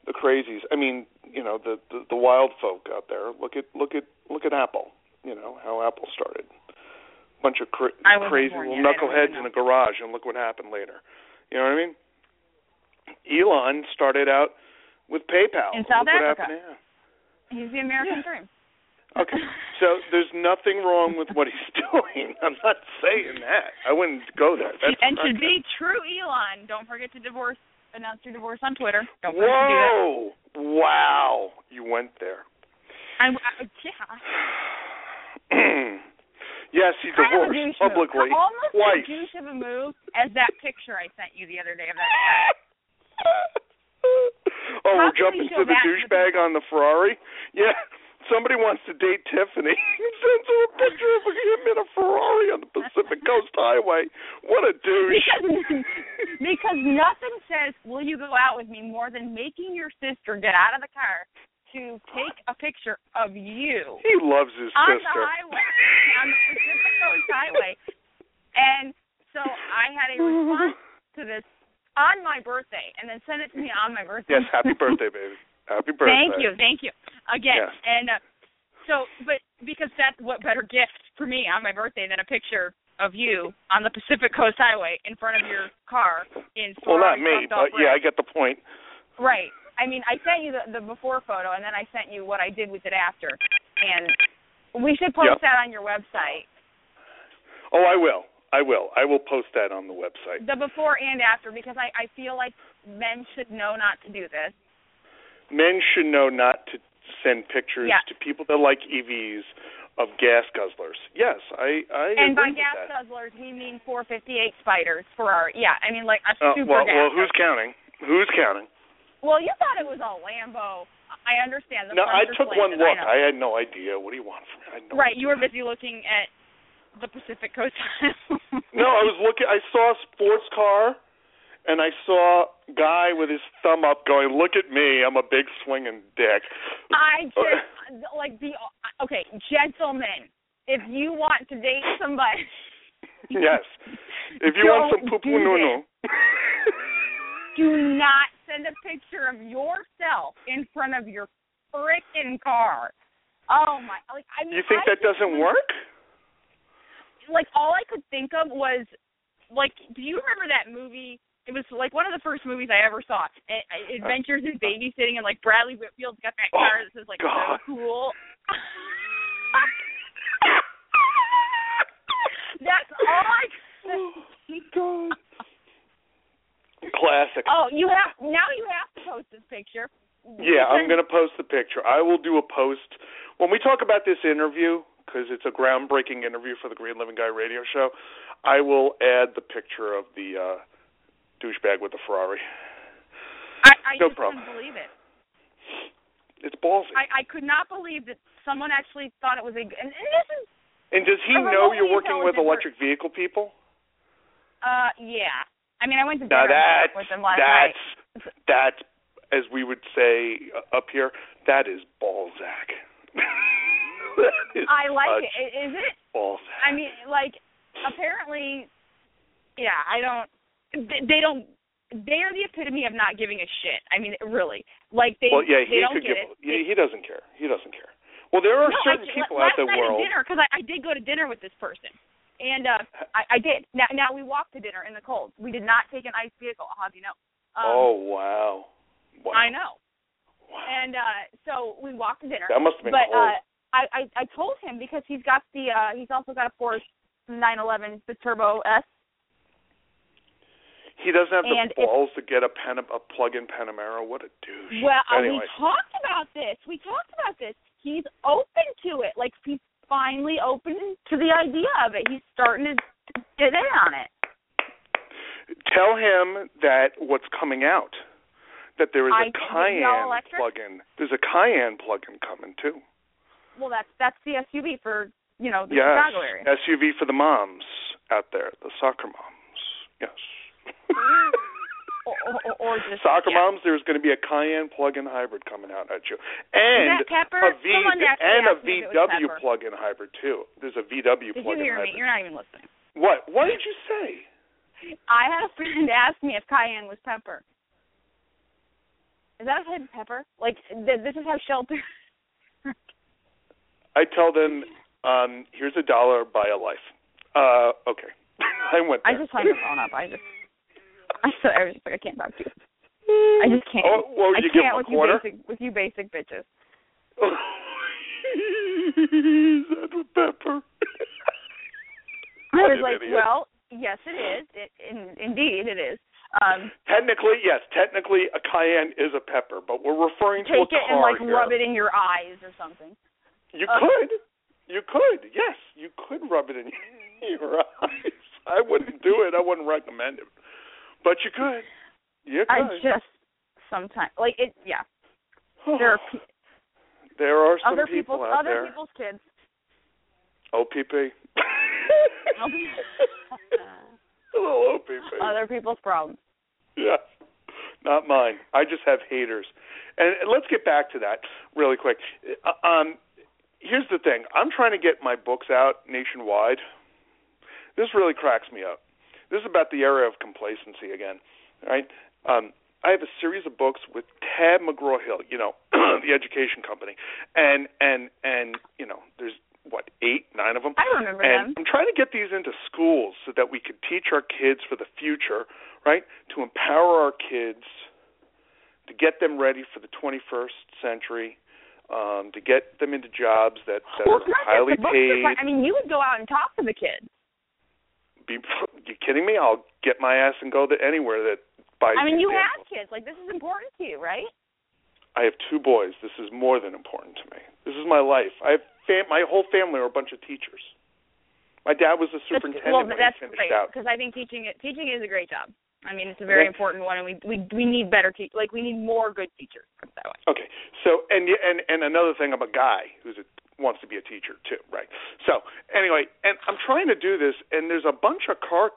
the crazies. I mean, you know, the, the the wild folk out there. Look at look at look at Apple. You know how Apple started. Bunch of cra- crazy little yet. Knuckleheads in a garage, and look what happened later. You know what I mean? Elon started out with PayPal. In South look what Africa. happened now. He's the American dream. Okay, so there's nothing wrong with what he's doing. I'm not saying that. I wouldn't go there. That's and to be true Elon, don't forget to divorce announce your divorce on Twitter. Don't forget to do that. Whoa! Wow! You went there. I, I, yeah. yes, he Kind of divorced publicly move. Almost twice. as douche of a move as that picture I sent you the other day of that guy. Oh, How we're jumping we to the douchebag on the Ferrari. Yeah, somebody wants to date Tiffany. He sends her a picture of him in a Ferrari on the Pacific Coast Highway. What a douche! Because, because nothing says, will you go out with me more than making your sister get out of the car to take a picture of you he loves his on the highway, on the Pacific Coast Highway. And so I had a response to this on my birthday and then send it to me on my birthday. Yes, happy birthday, baby. Happy birthday. Thank you, thank you again. Yes. And uh, so, but because that's what better gift for me on my birthday than a picture of you on the Pacific Coast Highway in front of your car in Well, not me, but yeah, I get the point. Right. I mean, I sent you the, the before photo, and then I sent you what I did with it after. And we should post Yep. that on your website, Oh, I will. I will. I will post that on the website. the before and after, because I I feel like men should know not to do this. Men should know not to send pictures Yeah. to people that like EVs of gas guzzlers. Yes, I I And by gas that. guzzlers, we mean 458 spiders Ferrari. Yeah, I mean like a Uh, super well, gas. well, who's guzzler. counting? Who's counting? Well, you thought it was a Lambo. I understand the No, I took one look. I, had no idea. What do you want from me? I had no right, idea. you were busy looking at the Pacific Coast. No, I was looking. I saw a sports car, and I saw a guy with his thumb up, going, "Look at me! I'm a big swinging dick." I just like the okay, gentlemen. If you want to date somebody, yes. If you want some poo poo no do not send a picture of yourself in front of your frickin' car. Oh my! Like I mean, You think I that doesn't work? Like all I could think of was like, do you remember that movie? It was like one of the first movies I ever saw. Adventures in Babysitting, and like Bradley Whitford's got that Oh, car that says like oh, God. so cool. That's all I. Could God. Classic. Oh, you have now. You have to post this picture. Yeah, I'm going to post the picture. I will do a post when we talk about this interview because it's a groundbreaking interview for the Green Living Guy radio show. I will add the picture of the uh douchebag with the Ferrari. I, I No just problem. couldn't believe it. It's ballsy. I, I could not believe that someone actually thought it was a. And, and this is, and does he know you're working with electric vehicle people? uh, yeah. I mean, I went to dinner that's with them last night. that's that's as we would say uh, up here. That is Balzac. I like it. Is it. I- Is it? Balzac. I mean, like, apparently, yeah. I don't. They, they don't. They are the epitome of not giving a shit. I mean, really. Like they. well, yeah, they he don't could get give. it. He, he doesn't care. He doesn't care. Well, there are no, certain I, people last out there night world. at dinner because I, I did go to dinner with this person, and uh I, I did. Now, now we walked to dinner in the cold. We did not take an ice vehicle. I'll have you know. Um, oh wow. wow. I know. Wow. And uh so we walked to dinner. that must have been but cold. uh I, I I told him because he's got the uh he's also got a Porsche 911 the Turbo S. he doesn't have and the balls to get a pen a plug-in Panamera. What a douche. Well, uh, anyway, we talked about this. We talked about this. He's open to it. Like he's finally open to the idea of it. He's starting to get in on it. tell him that what's coming out. That there is I a think Cayenne plug-in. There's a Cayenne plug-in coming too. Well, that's that's the SUV for you know the yes, Chicago area. SUV for the moms out there, the soccer moms. Yes. or, or, or just Soccer yeah. moms, there's going to be a Cayenne plug-in hybrid coming out at you, and a V and a asked me if it was VW plug-in hybrid too. There's a VW Did you plug-in hear me? hybrid. You're not even listening. What? What did you say? I had a friend ask me if cayenne was pepper. Is that a of pepper? Like th- this is how shelter. I tell them, um, here's a dollar, buy a life. Uh, okay. I went. I just hung the phone up. I just. I so I was just like I can't talk to you. I just can't. Oh, well, I you give can't with you quarter? basic with you basic bitches. That's with pepper. I was like, idiot. well, yes, it is. It, in, indeed, it is. Um, Technically, yes. Technically, a cayenne is a pepper, but we're referring to a car take it and like here. rub it in your eyes or something. You Uh, could. You could. Yes, you could rub it in your eyes. I wouldn't do it. I wouldn't recommend it. But you could. You could. I just sometimes like it. Yeah, there are pe- there are some other people people's out other there. people's kids. OPP. Other- A little OPP. other people's problems. Yeah. Not mine. I just have haters. And and let's get back to that really quick. Uh, Um, here's the thing. I'm trying to get my books out nationwide. This really cracks me up. This is about the era of complacency again, right? Um, I have a series of books with Tab McGraw Hill, you know, the education company, and and and you know, there's what eight, nine of them. I remember and them. I'm trying to get these into schools so that we could teach our kids for the future, right? To empower our kids, to get them ready for the 21st century, um, to get them into jobs that, that well, are highly just the books paid. I mean, you would go out and talk to the kids. Be you kidding me? I'll get my ass and go to anywhere that buys. I mean, you have kids. Like this is important to you, right? I have two boys. This is more than important to me. This is my life. I have fam- my whole family are a bunch of teachers. My dad was a superintendent well, when he finished great out. because I think teaching teaching is a great job. I mean, it's a very Okay. important one, and we we we need better te- like we need more good teachers. That way. Okay. So and and and another thing, I'm a guy who's a, wants to be a teacher too, right? So anyway, and I'm trying to do this, and there's a bunch of car.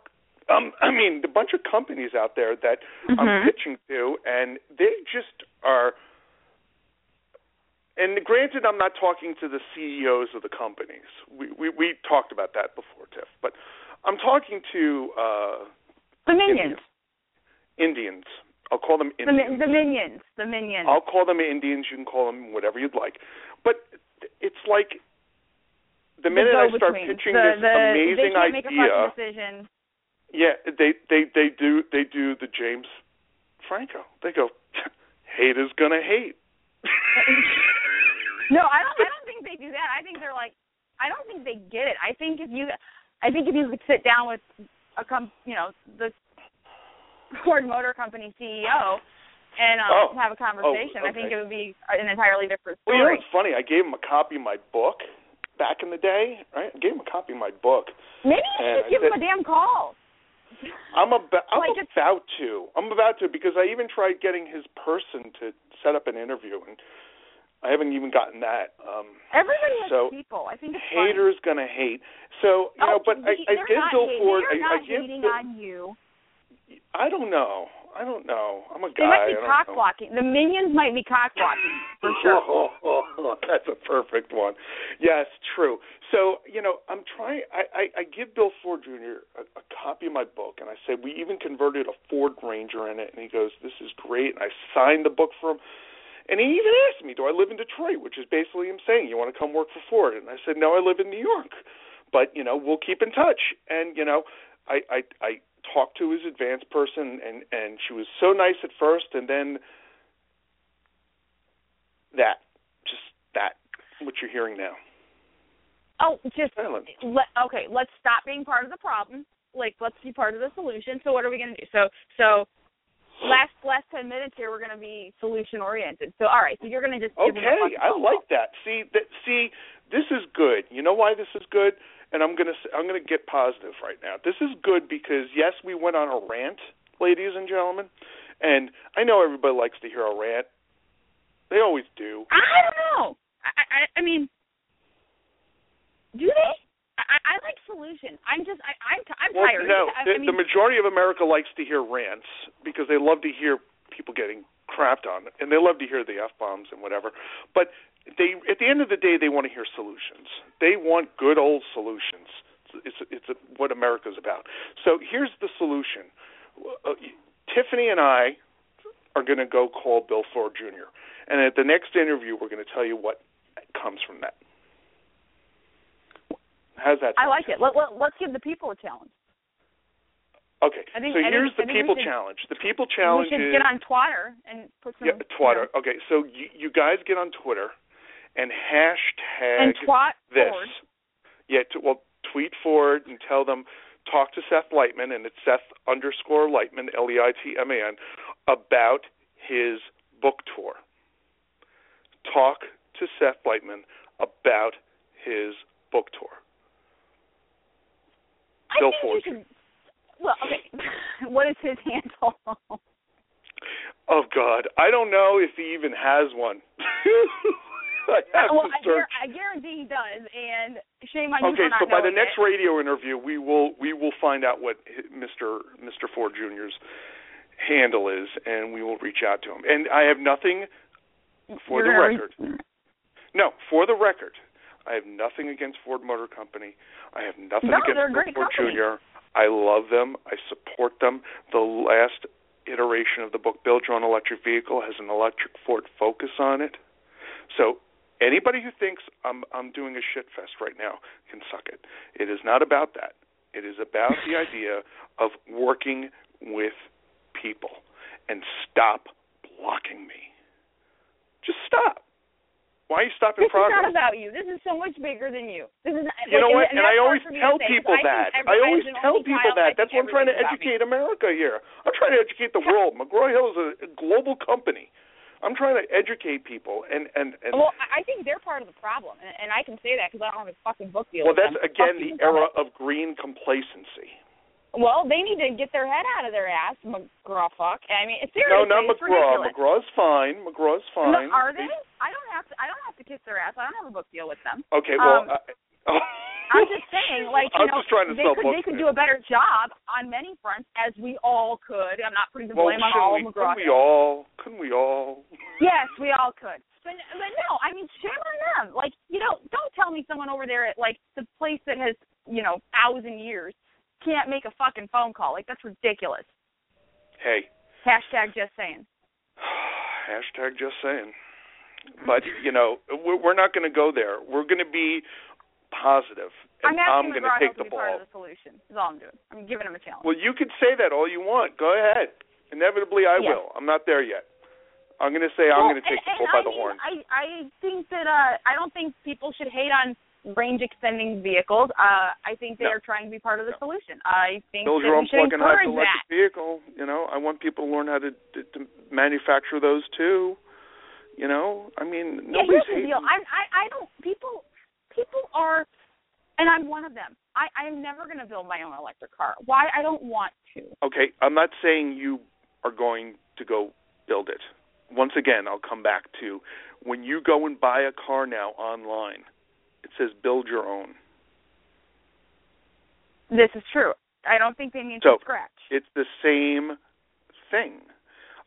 Um, I mean, a bunch of companies out there that I'm Mhm. pitching to, and they just are. And granted, I'm not talking to the CEOs of the companies. We we, we talked about that before, Tiff. But I'm talking to uh, The minions, Indians. I'll call them the, Indians. mi- the minions, the minions. I'll call them Indians. You can call them whatever you'd like. But it's like the minute I start pitching the, this the, amazing they can't make a idea, decision. yeah, they they they do they do the James Franco. They go, hate is gonna hate. No, I don't. I don't think they do that. I think they're like, I don't think they get it. I think if you, I think if you could sit down with a com, you know, the Ford Motor Company CEO and um, Oh. have a conversation, I think it would be an entirely different story. Well, you know what's funny? I gave him a copy of my book back in the day. Right, I gave him a copy of my book. Maybe you should give I him a damn call. I'm about I'm Like it's- about to. I'm about to because I even tried getting his person to set up an interview and I haven't even gotten that. Um Everybody has So, people. I think it's funny. haters gonna hate. So you oh, know, but I, I give Bill. Ford. I, I give. Bill, on you. I don't know. I don't know. I'm a guy. They might be cock blocking. The minions might be cock blocking for sure. Oh, that's a perfect one. Yes, true. So you know, I'm trying. I, I, I give Bill Ford Jr. A, a copy of my book, and I said we even converted a Ford Ranger in it, and he goes, "This is great." And I signed the book for him. And he even asked me, "Do I live in Detroit?" Which is basically him saying, "You want to come work for Ford?" And I said, "No, I live in New York, but you know, we'll keep in touch." And you know, I I, I talked to his advanced person, and and she was so nice at first, and then that, just that, what you're hearing now. Oh, just let, okay. Let's stop being part of the problem. Like, let's be part of the solution. So, what are we going to do? So, so last last ten minutes here, we're going to be solution oriented. So, all right. So you're going to just Okay, I like that. See that. See, this is good. You know why this is good? And I'm gonna I'm gonna get positive right now. This is good because yes, we went on a rant, ladies and gentlemen, and I know everybody likes to hear a rant. They always do. I don't know. I, I I mean, do they? I, I like solution. I'm just I I'm t- I'm Well, tired. no, I, the, I mean, the majority of America likes to hear rants because they love to hear people getting crapped on, and they love to hear the f bombs and whatever. But they, at the end of the day, they want to hear solutions. They want good old solutions. It's it's, it's what America's about. So here's the solution. Uh, Tiffany and I are going to go call Bill Ford Jr. And at the next interview, we're going to tell you what comes from that. How's that? I like it. Let, let let's give the people a challenge. Okay, think- so think- here's I the people should- challenge. The people challenge we should is get on Twitter and put some yeah, Twitter. Okay, so you, you guys get on Twitter and hashtag and twat this. forward. Yeah, to, well, tweet forward and tell them talk to Seth Leitman, and it's Seth underscore Leitman, L E I T M A N, about his book tour. Talk to Seth Leitman about his book tour. I Bill think Ford. you. Well, okay. what is his handle? Oh God, I don't know if he even has one. I have well, to I, search. I guarantee he does, and shame on you Okay, so by the next it. radio interview, we will we will find out what Mr. Mr. Ford Jr.'s handle is, and we will reach out to him. And I have nothing for You're the record. re- No, for the record, I have nothing against Ford Motor Company. I have nothing No, against they're a Bill great Ford company. Jr. I love them. I support them. The last iteration of the book, Build Your Own Electric Vehicle, has an electric Ford Focus on it. So anybody who thinks I'm I'm doing a shit fest right now can suck it. It is not about that. It is about the idea of working with people and stop blocking me. Just stop. Why are you stopping this progress? This is not about you. This is so much bigger than you. This is. You like, know what? And, and I always tell people I that. every, I always tell people that. That's why I'm trying to educate America here. I'm trying to educate the world. McGraw Hill is a global company. I'm trying to educate people, and and and. Well, I think they're part of the problem, and, and I can say that because I don't have a fucking book deal. Well, that's them. again the era of green complacency. Well, they need to get their head out of their ass, McGraw. Fuck. I mean, it's No, not it's McGraw. ridiculous. McGraw's fine. McGraw's No, fine. are they? I don't have to. I don't have to kiss their ass. I don't have a book deal with them. Okay, well. Um, I, I'm just saying, like you I'm know, just trying to they sell could books. they could do a better job on many fronts, as we all could. I'm not putting the well, blame on all we, of McGraw. Couldn't we all? Couldn't we all? Yes, we all could. But but no, I mean shame on them. Like you know, don't tell me someone over there at like the place that has you know thousand years can't make a fucking phone call. Like that's ridiculous. Hey, Hashtag just saying. hashtag just saying. But you know, we're, we're not going to go there. We're going to be positive, and I'm asking going to take the part ball. of the solution. Is all I'm doing. I'm giving him a challenge. Well, you can say that all you want. Go ahead. Inevitably, I Yeah. will. I'm not there yet. I'm going to say I'm going to take and, the bull by I the mean, horn. I I think that uh I don't think people should hate on range extending vehicles. Uh I think they No. are trying to be part of the No. solution. I think Build that your own plug-in hybrid electric vehicle. You know, I want people to learn how to, to, to manufacture those too. You know, I mean, nobody's Yeah, here's the deal. I'm I I don't people people are and I'm one of them. I I'm never going to build my own electric car. Why? I don't want to. Okay, I'm not saying you are going to go build it. Once again, I'll come back to when you go and buy a car now online, it says build your own. This is true. I don't think they need So, to scratch. It's the same thing.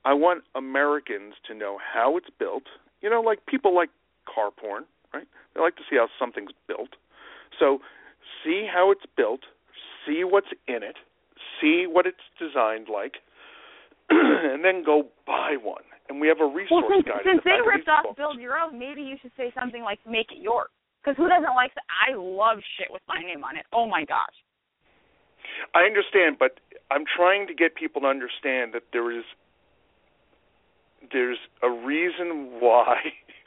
I want Americans to know how it's built. You know, like people like car porn, right? They like to see how something's built. So, see how it's built, see what's in it, see what it's designed like, and then go buy one. And we have a resource Well, since, guide. in since the they ripped off books. Build Your Own, maybe you should say something like "Make it yours." Because who doesn't like that? I love shit with my name on it. Oh my gosh. I understand, but I'm trying to get people to understand that there is there's a reason why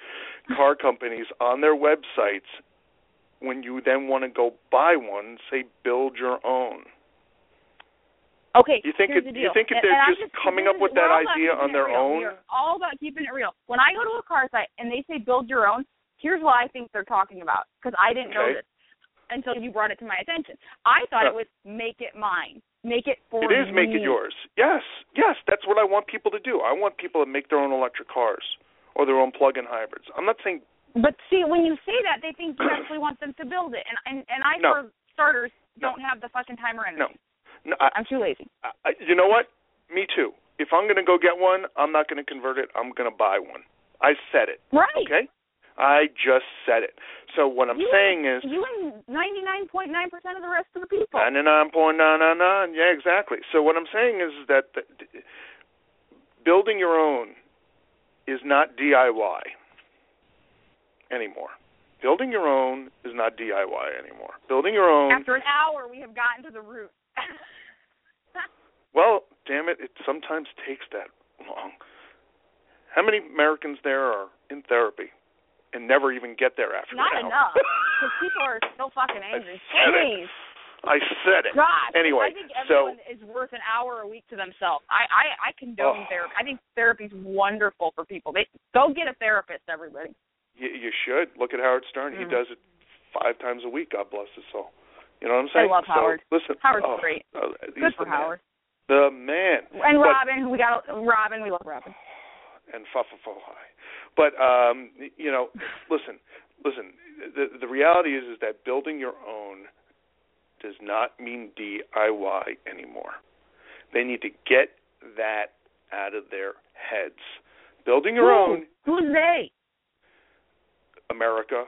car companies on their websites when you then want to go buy one say build your own. Okay. You think it- you think if they're and I'm just coming up with that idea on their own? All about keeping it real. When I go to a car site and they say build your own, here's what I think they're talking about because I didn't know this until you brought it to my attention. I thought it was make it mine, make it for me. It is make it yours. Yes, yes, that's what I want people to do. I want people to make their own electric cars or their own plug-in hybrids. I'm not saying But see, when you say that, they think you actually want them to build it, and and and I, No. for starters, don't have the fucking time or energy. no. no I, I'm too lazy. I, you know what? Me too. If I'm going to go get one, I'm not going to convert it. I'm going to buy one. I said it. Right. Okay? I just said it. So what I'm You saying is you and 99.9 percent of the rest of the people. ninety-nine point nine nine nine. Yeah, exactly. So what I'm saying is that the, building your own is not DIY anymore. Building your own is not DIY anymore. Building your own. After an hour, we have gotten to the root. Well, damn it, it sometimes takes that long. How many Americans there are in therapy and never even get there after Not enough, because people are so fucking angry. Please, I said it. God. Anyway, I think so- everyone is worth an hour a week to themselves. I I, I condone Oh. therapy. I think therapy's wonderful for people. They go get a therapist, everybody. You, you should look at Howard Stern. He Mm. does it five times a week. God bless his soul. You know what I'm saying? I love so, Howard. Listen, Howard's oh, great. oh, he's Good the for man. Howard. The man. And But- Robin, we got Robin. We love Robin. and fa fa fa high. But um, you know, listen, listen. The the reality is is that building your own does not mean DIY anymore. They need to get that out of their heads. Building your Who? own, Who's they? America,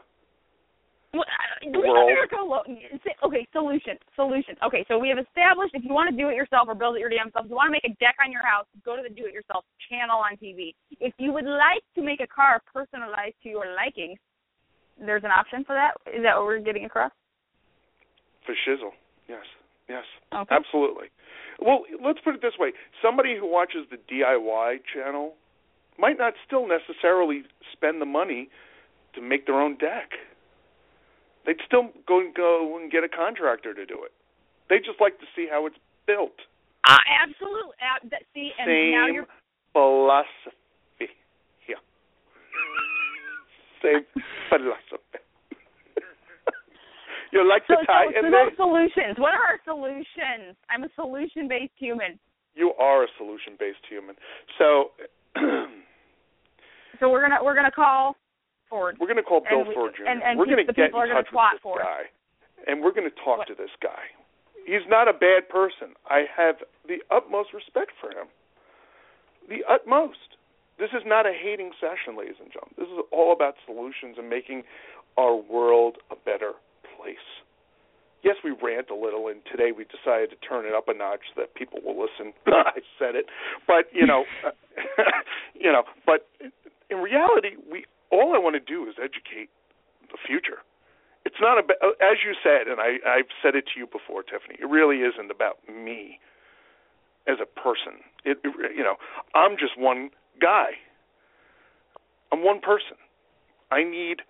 Well, we world. have to. Okay, solution, solution. Okay, so we have established if you want to do it yourself or build it your damn self, if you want to make a deck on your house, go to the do it yourself channel on TV. If you would like to make a car personalized to your liking, there's an option for that. Is that what we're getting across? For shizzle, yes, yes, Okay. absolutely. Well, let's put it this way: somebody who watches the DIY channel might not still necessarily spend the money to make their own deck. They'd still go and go and get a contractor to do it. They just like to see how it's built. Uh, absolutely. Uh, that, see, and now Same you're philosophy. Yeah. Same philosophy. You like so, the tie so, in so there? those solutions. What are our solutions? I'm a solution-based human. You are a solution-based human. So So we're gonna we're gonna call Ford. we're going to call Bill we- Ford Jr. and- and we're going to the get in gonna touch with this for us. guy, and we're going to talk What? to this guy. He's not a bad person. I have the utmost respect for him. The utmost. This is not a hating session, ladies and gentlemen. This is all about solutions and making our world a better place. Yes, we rant a little, and today we decided to turn it up a notch so that people will listen. I said it, but you know, you know, but in reality, we all I want to do is educate the future. It's not about, as you said, and I, I've said it to you before, Tiffany. It really isn't about me as a person. It, it you know, I'm just one guy. I'm one person. I need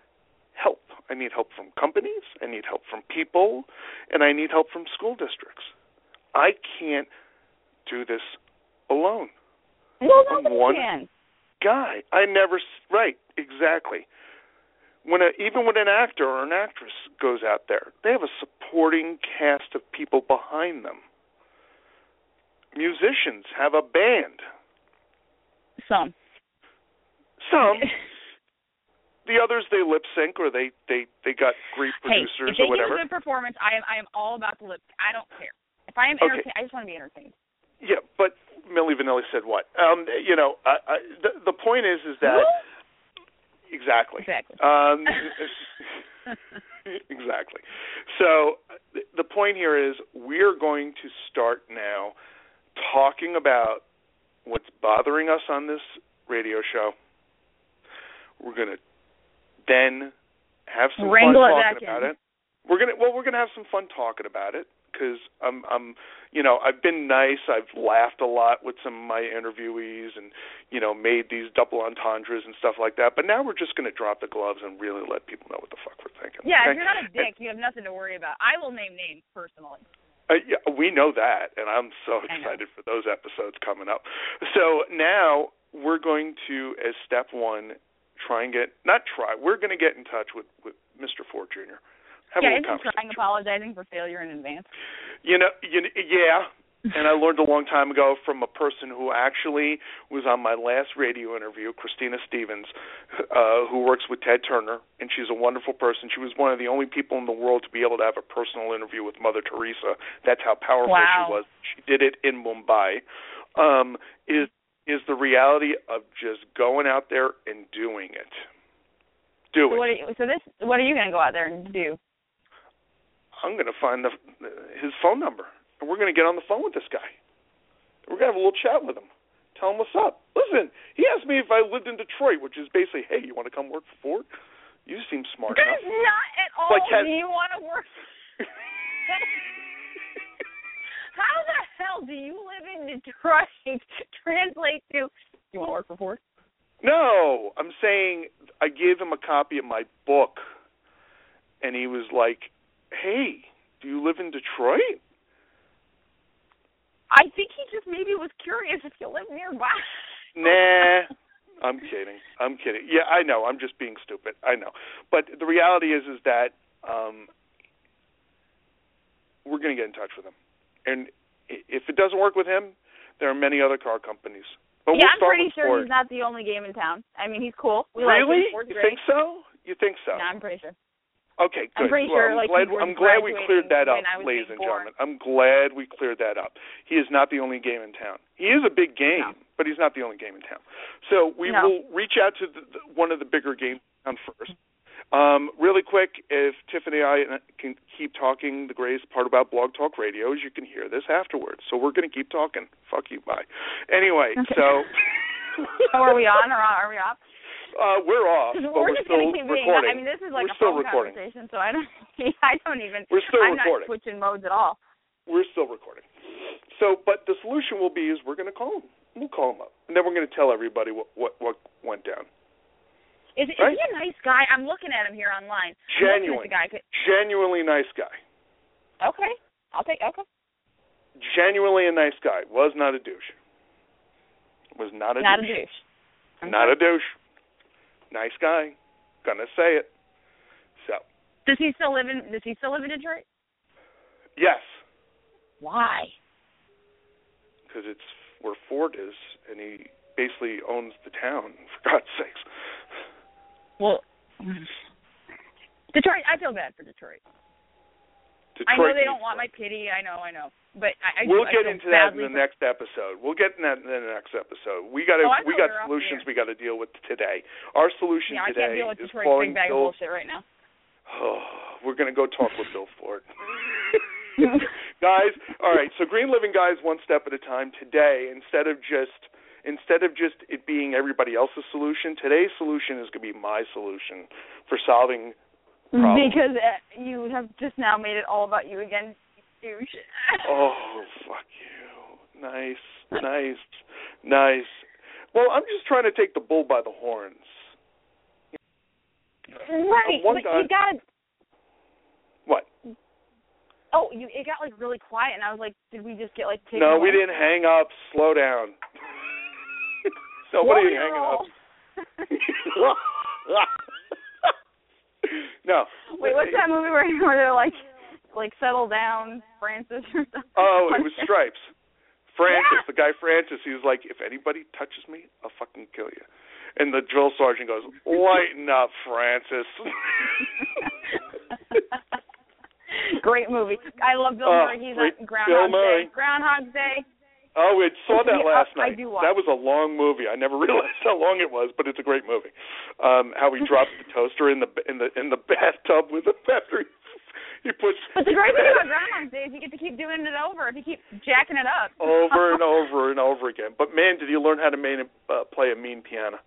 help. I need help from companies. I need help from people, and I need help from school districts. I can't do this alone. Well, I'm nobody one- can. Guy, I never right exactly. When a, even when an actor or an actress goes out there, they have a supporting cast of people behind them. Musicians have a band. Some. Some the others they lip sync or they they they got great hey, producers if they or whatever. give a good performance, I am I am all about the lip. I don't care. If I am Okay. entertained, I just want to be entertained. Yeah, but Milli Vanilli said what? Um, you know, I, I, the the point is is that exactly. Exactly. Um, exactly. So th- the point here is we're going to start now talking about what's bothering us on this radio show. We're going to then have some Wrangle fun talking about in. it. We're gonna well, we're gonna have some fun talking about it because I'm I'm you know I've been nice. I've laughed a lot with some of my interviewees and you know made these double entendres and stuff like that. But now we're just gonna drop the gloves and really let people know what the fuck we're thinking. Yeah, okay? if you're not a dick, you have nothing to worry about. I will name names personally. Uh, yeah, we know that, and I'm so excited for those episodes coming up. So now we're going to, as step one, try and get not try. We're going to get in touch with with Mr. Ford Jr. Have yeah, isn't trying apologizing for failure in advance. You know, you yeah. And I learned a long time ago from a person who actually was on my last radio interview, Christina Stevens, uh, who works with Ted Turner, and she's a wonderful person. She was one of the only people in the world to be able to have a personal interview with Mother Teresa. That's how powerful Wow. she was. She did it in Mumbai. Um, is is the reality of just going out there and doing it. Do So it. what? You, so this, what are you going to go out there and do? I'm going to find the his phone number, and we're going to get on the phone with this guy. We're going to have a little chat with him. Tell him what's up. Listen, he asked me if I lived in Detroit, which is basically, hey, you want to come work for Ford? You seem smart That's enough. not at all. Like, has- do you want to work? How the hell do you live in Detroit? Translate to you want to work for Ford? No, I'm saying I gave him a copy of my book, and he was like, hey, do you live in Detroit? I think he just maybe was curious if you live nearby. Nah, I'm kidding. I'm kidding. Yeah, I know. I'm just being stupid. I know. But the reality is, is that um, we're going to get in touch with him, and if it doesn't work with him, there are many other car companies. But yeah, we'll I'm pretty sure Ford. he's not the only game in town. I mean, he's cool. We like really? him. Ford's you think so? You think so? No, I'm pretty sure. Okay, good. I'm pretty Well, sure, I'm like, glad, I'm glad we cleared that up, graduating when I was ladies and gentlemen. I'm glad we cleared that up. He is not the only game in town. He is a big game, No. but he's not the only game in town. So we No. will reach out to the, the, one of the bigger games in town first, Um, really quick, if Tiffany and I can keep talking the greatest part about Blog Talk Radio is you can hear this afterwards. So we're going to keep talking. Fuck you, bye. Anyway, Okay. so. oh, are we on or are we off? Uh, we're off, but we're, we're, still keep being. recording. I mean, this is like we're a still phone recording. conversation, so I don't. I don't even. We're still I'm recording. not switching modes at all. We're still recording. So, but the solution will be is we're going to call him. We'll call him up, and then we're going to tell everybody what what what went down. Is, is he a nice guy? I'm looking at him here online. I'm looking at Genuine, guy. Genuinely nice guy. Okay, I'll take. Okay. Genuinely a nice guy. Was not a douche. Was not a Not a douche. douche. Not a douche. Nice guy. Gonna say it. So Does he still live in? Does he still live in Detroit? yes, Why? because it's where Ford is, and he basically owns the town. For God's sakes. Well, Detroit. I feel bad for Detroit. Detroit I know they don't want my pity. I know. I know. But I, I we'll do, get feel into that in the next episode. We'll get in that in the next episode. We oh, got to Oh, we got solutions we got to deal with today. Our solution Yeah, I today can't deal with is Detroit's calling big bag Bill. of bullshit right now. Oh, we're going to go talk with Bill Ford. guys, all right. So Green Living guys, one step at a time. Today, instead of just instead of just it being everybody else's solution, today's solution is going to be my solution for solving Problem. Because uh, you have just now made it all about you again, douche. Oh, fuck you. Nice, nice, nice. Well, I'm just trying to take the bull by the horns. Right, but guy- you got What? Oh, you it got like really quiet, and I was like, did we just get like taken? No, we didn't hang up. Slow down. Nobody you hanging roll. up. no. Wait, what's that movie where they're like, like settle down, Francis or something? Oh, it was Stripes. Francis, Yeah. the guy Francis, he was like, if anybody touches me, I'll fucking kill you. And the drill sergeant goes, lighten up, Francis. Great movie. I love Bill Oh, Murray. He's on Groundhog Day. Groundhog Day. Oh, we saw that Yeah, last I night. do watch That was a long movie. I never realized how long it was, but it's a great movie. Um, how he drops the toaster in the in the in the bathtub with the after he, puts. But the great thing about Groundhog Day is you get to keep doing it over if you keep jacking it up. over and over and over again. But man, did he learn how to main, uh, play a mean piano?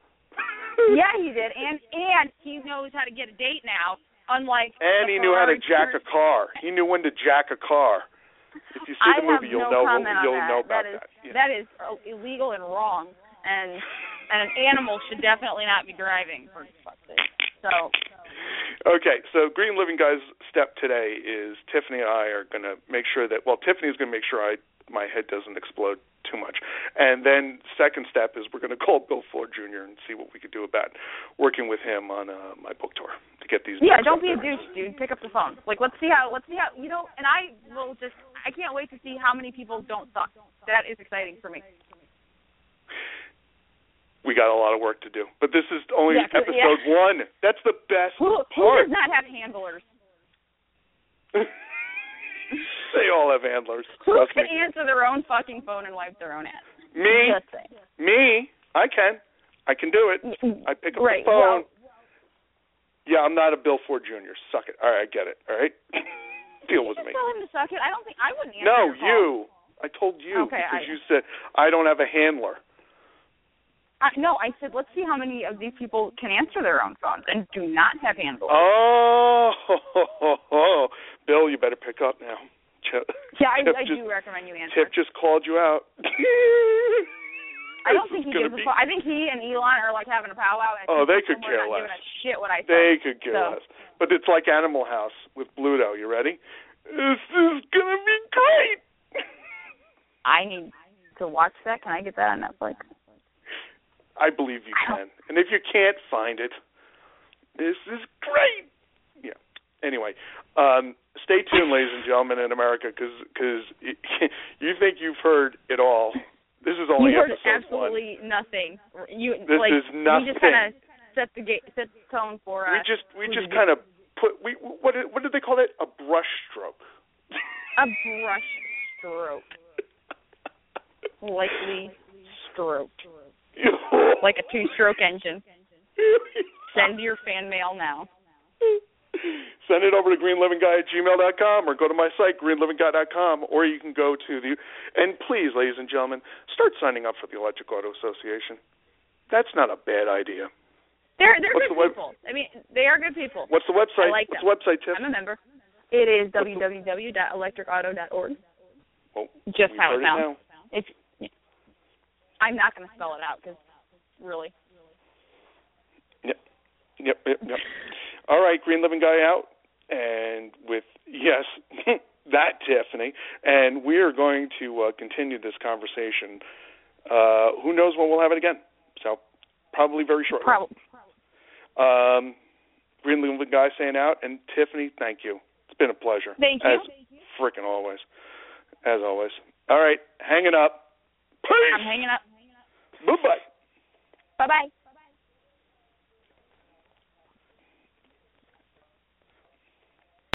yeah, he did, and and he knows how to get a date now. Unlike And he knew how to jack a car. He knew when to jack a car. If you see I the movie, you'll no know you'll that. know about that is that. Yeah. that is illegal and wrong, and and an animal should definitely not be driving for fuck's sake. So Okay, so Green Living Guys step today is Tiffany and I are going to make sure that well, Tiffany's going to make sure I my head doesn't explode too much, and then second step is we're going to call Bill Ford Jr. and see what we could do about working with him on uh, my book tour to get these. yeah, don't be a douche, dude. Pick up the phone. Like let's see how let's see how you know. And I will just I can't wait to see how many people don't suck. That is exciting for me. We got a lot of work to do, but this is only Yeah, episode one. That's the best Who who does not have handlers? they all have handlers. Who Trust can me. answer their own fucking phone and wipe their own ass? Me, me, I can, I can do it. Mm, mm. I pick up Right, the phone. well- yeah, I'm not a Bill Ford Jr. Suck it. All right, I get it. All right, deal with me. tell him to suck it. I don't think I wouldn't answer No, you. I told you Okay, because I- you said I don't have a handler. I, no, I said let's see how many of these people can answer their own phones and do not have handlers. Oh, Bill, you better pick up now. Chip, yeah, I, Chip I just, do recommend you answer. Tip just called you out. I don't think he gives be- a fuck. I think he and Elon are like having a powwow. And Oh, they could care less. Shit what I say. They could care So- less. But it's like Animal House with Bluto. You ready? This is gonna be great. I need to watch that. Can I get that on Netflix? I believe you can. And if you can't find it, this is great. Yeah. Anyway, um, stay tuned, ladies and gentlemen, in America, because cause you think you've heard it all. This is only you heard absolutely nothing. You This like is we nothing. just kind of set the set the tone for one. We us. just we just kind of put we what did, what did they call it? A brush stroke. a brush stroke, likely stroke, like a two-stroke engine. Send your fan mail now. send it over to greenlivingguy at gmail.com or go to my site, greenlivingguy.com, or you can go to the. And please, ladies and gentlemen, start signing up for the Electric Auto Association. That's not a bad idea. They're they're What's good the people. I mean, they are good people. What's the website? I like What's them. the website, Tiff? I'm a member. It is www.electricauto.org. Oh, Just how it sounds. It's. I'm not going to spell it out because, really. Yep, yep, yep, yep. All right, Green Living Guy out, and with yes, that Tiffany, and we are going to uh, continue this conversation. Uh, who knows when we'll have it again? So probably very shortly. Probably. Um, Green Living Guy saying out, and Tiffany, thank you. It's been a pleasure. Thank you. As freaking always, as always. All right, hanging up. Peace. I'm hanging up. Bye bye. Bye bye.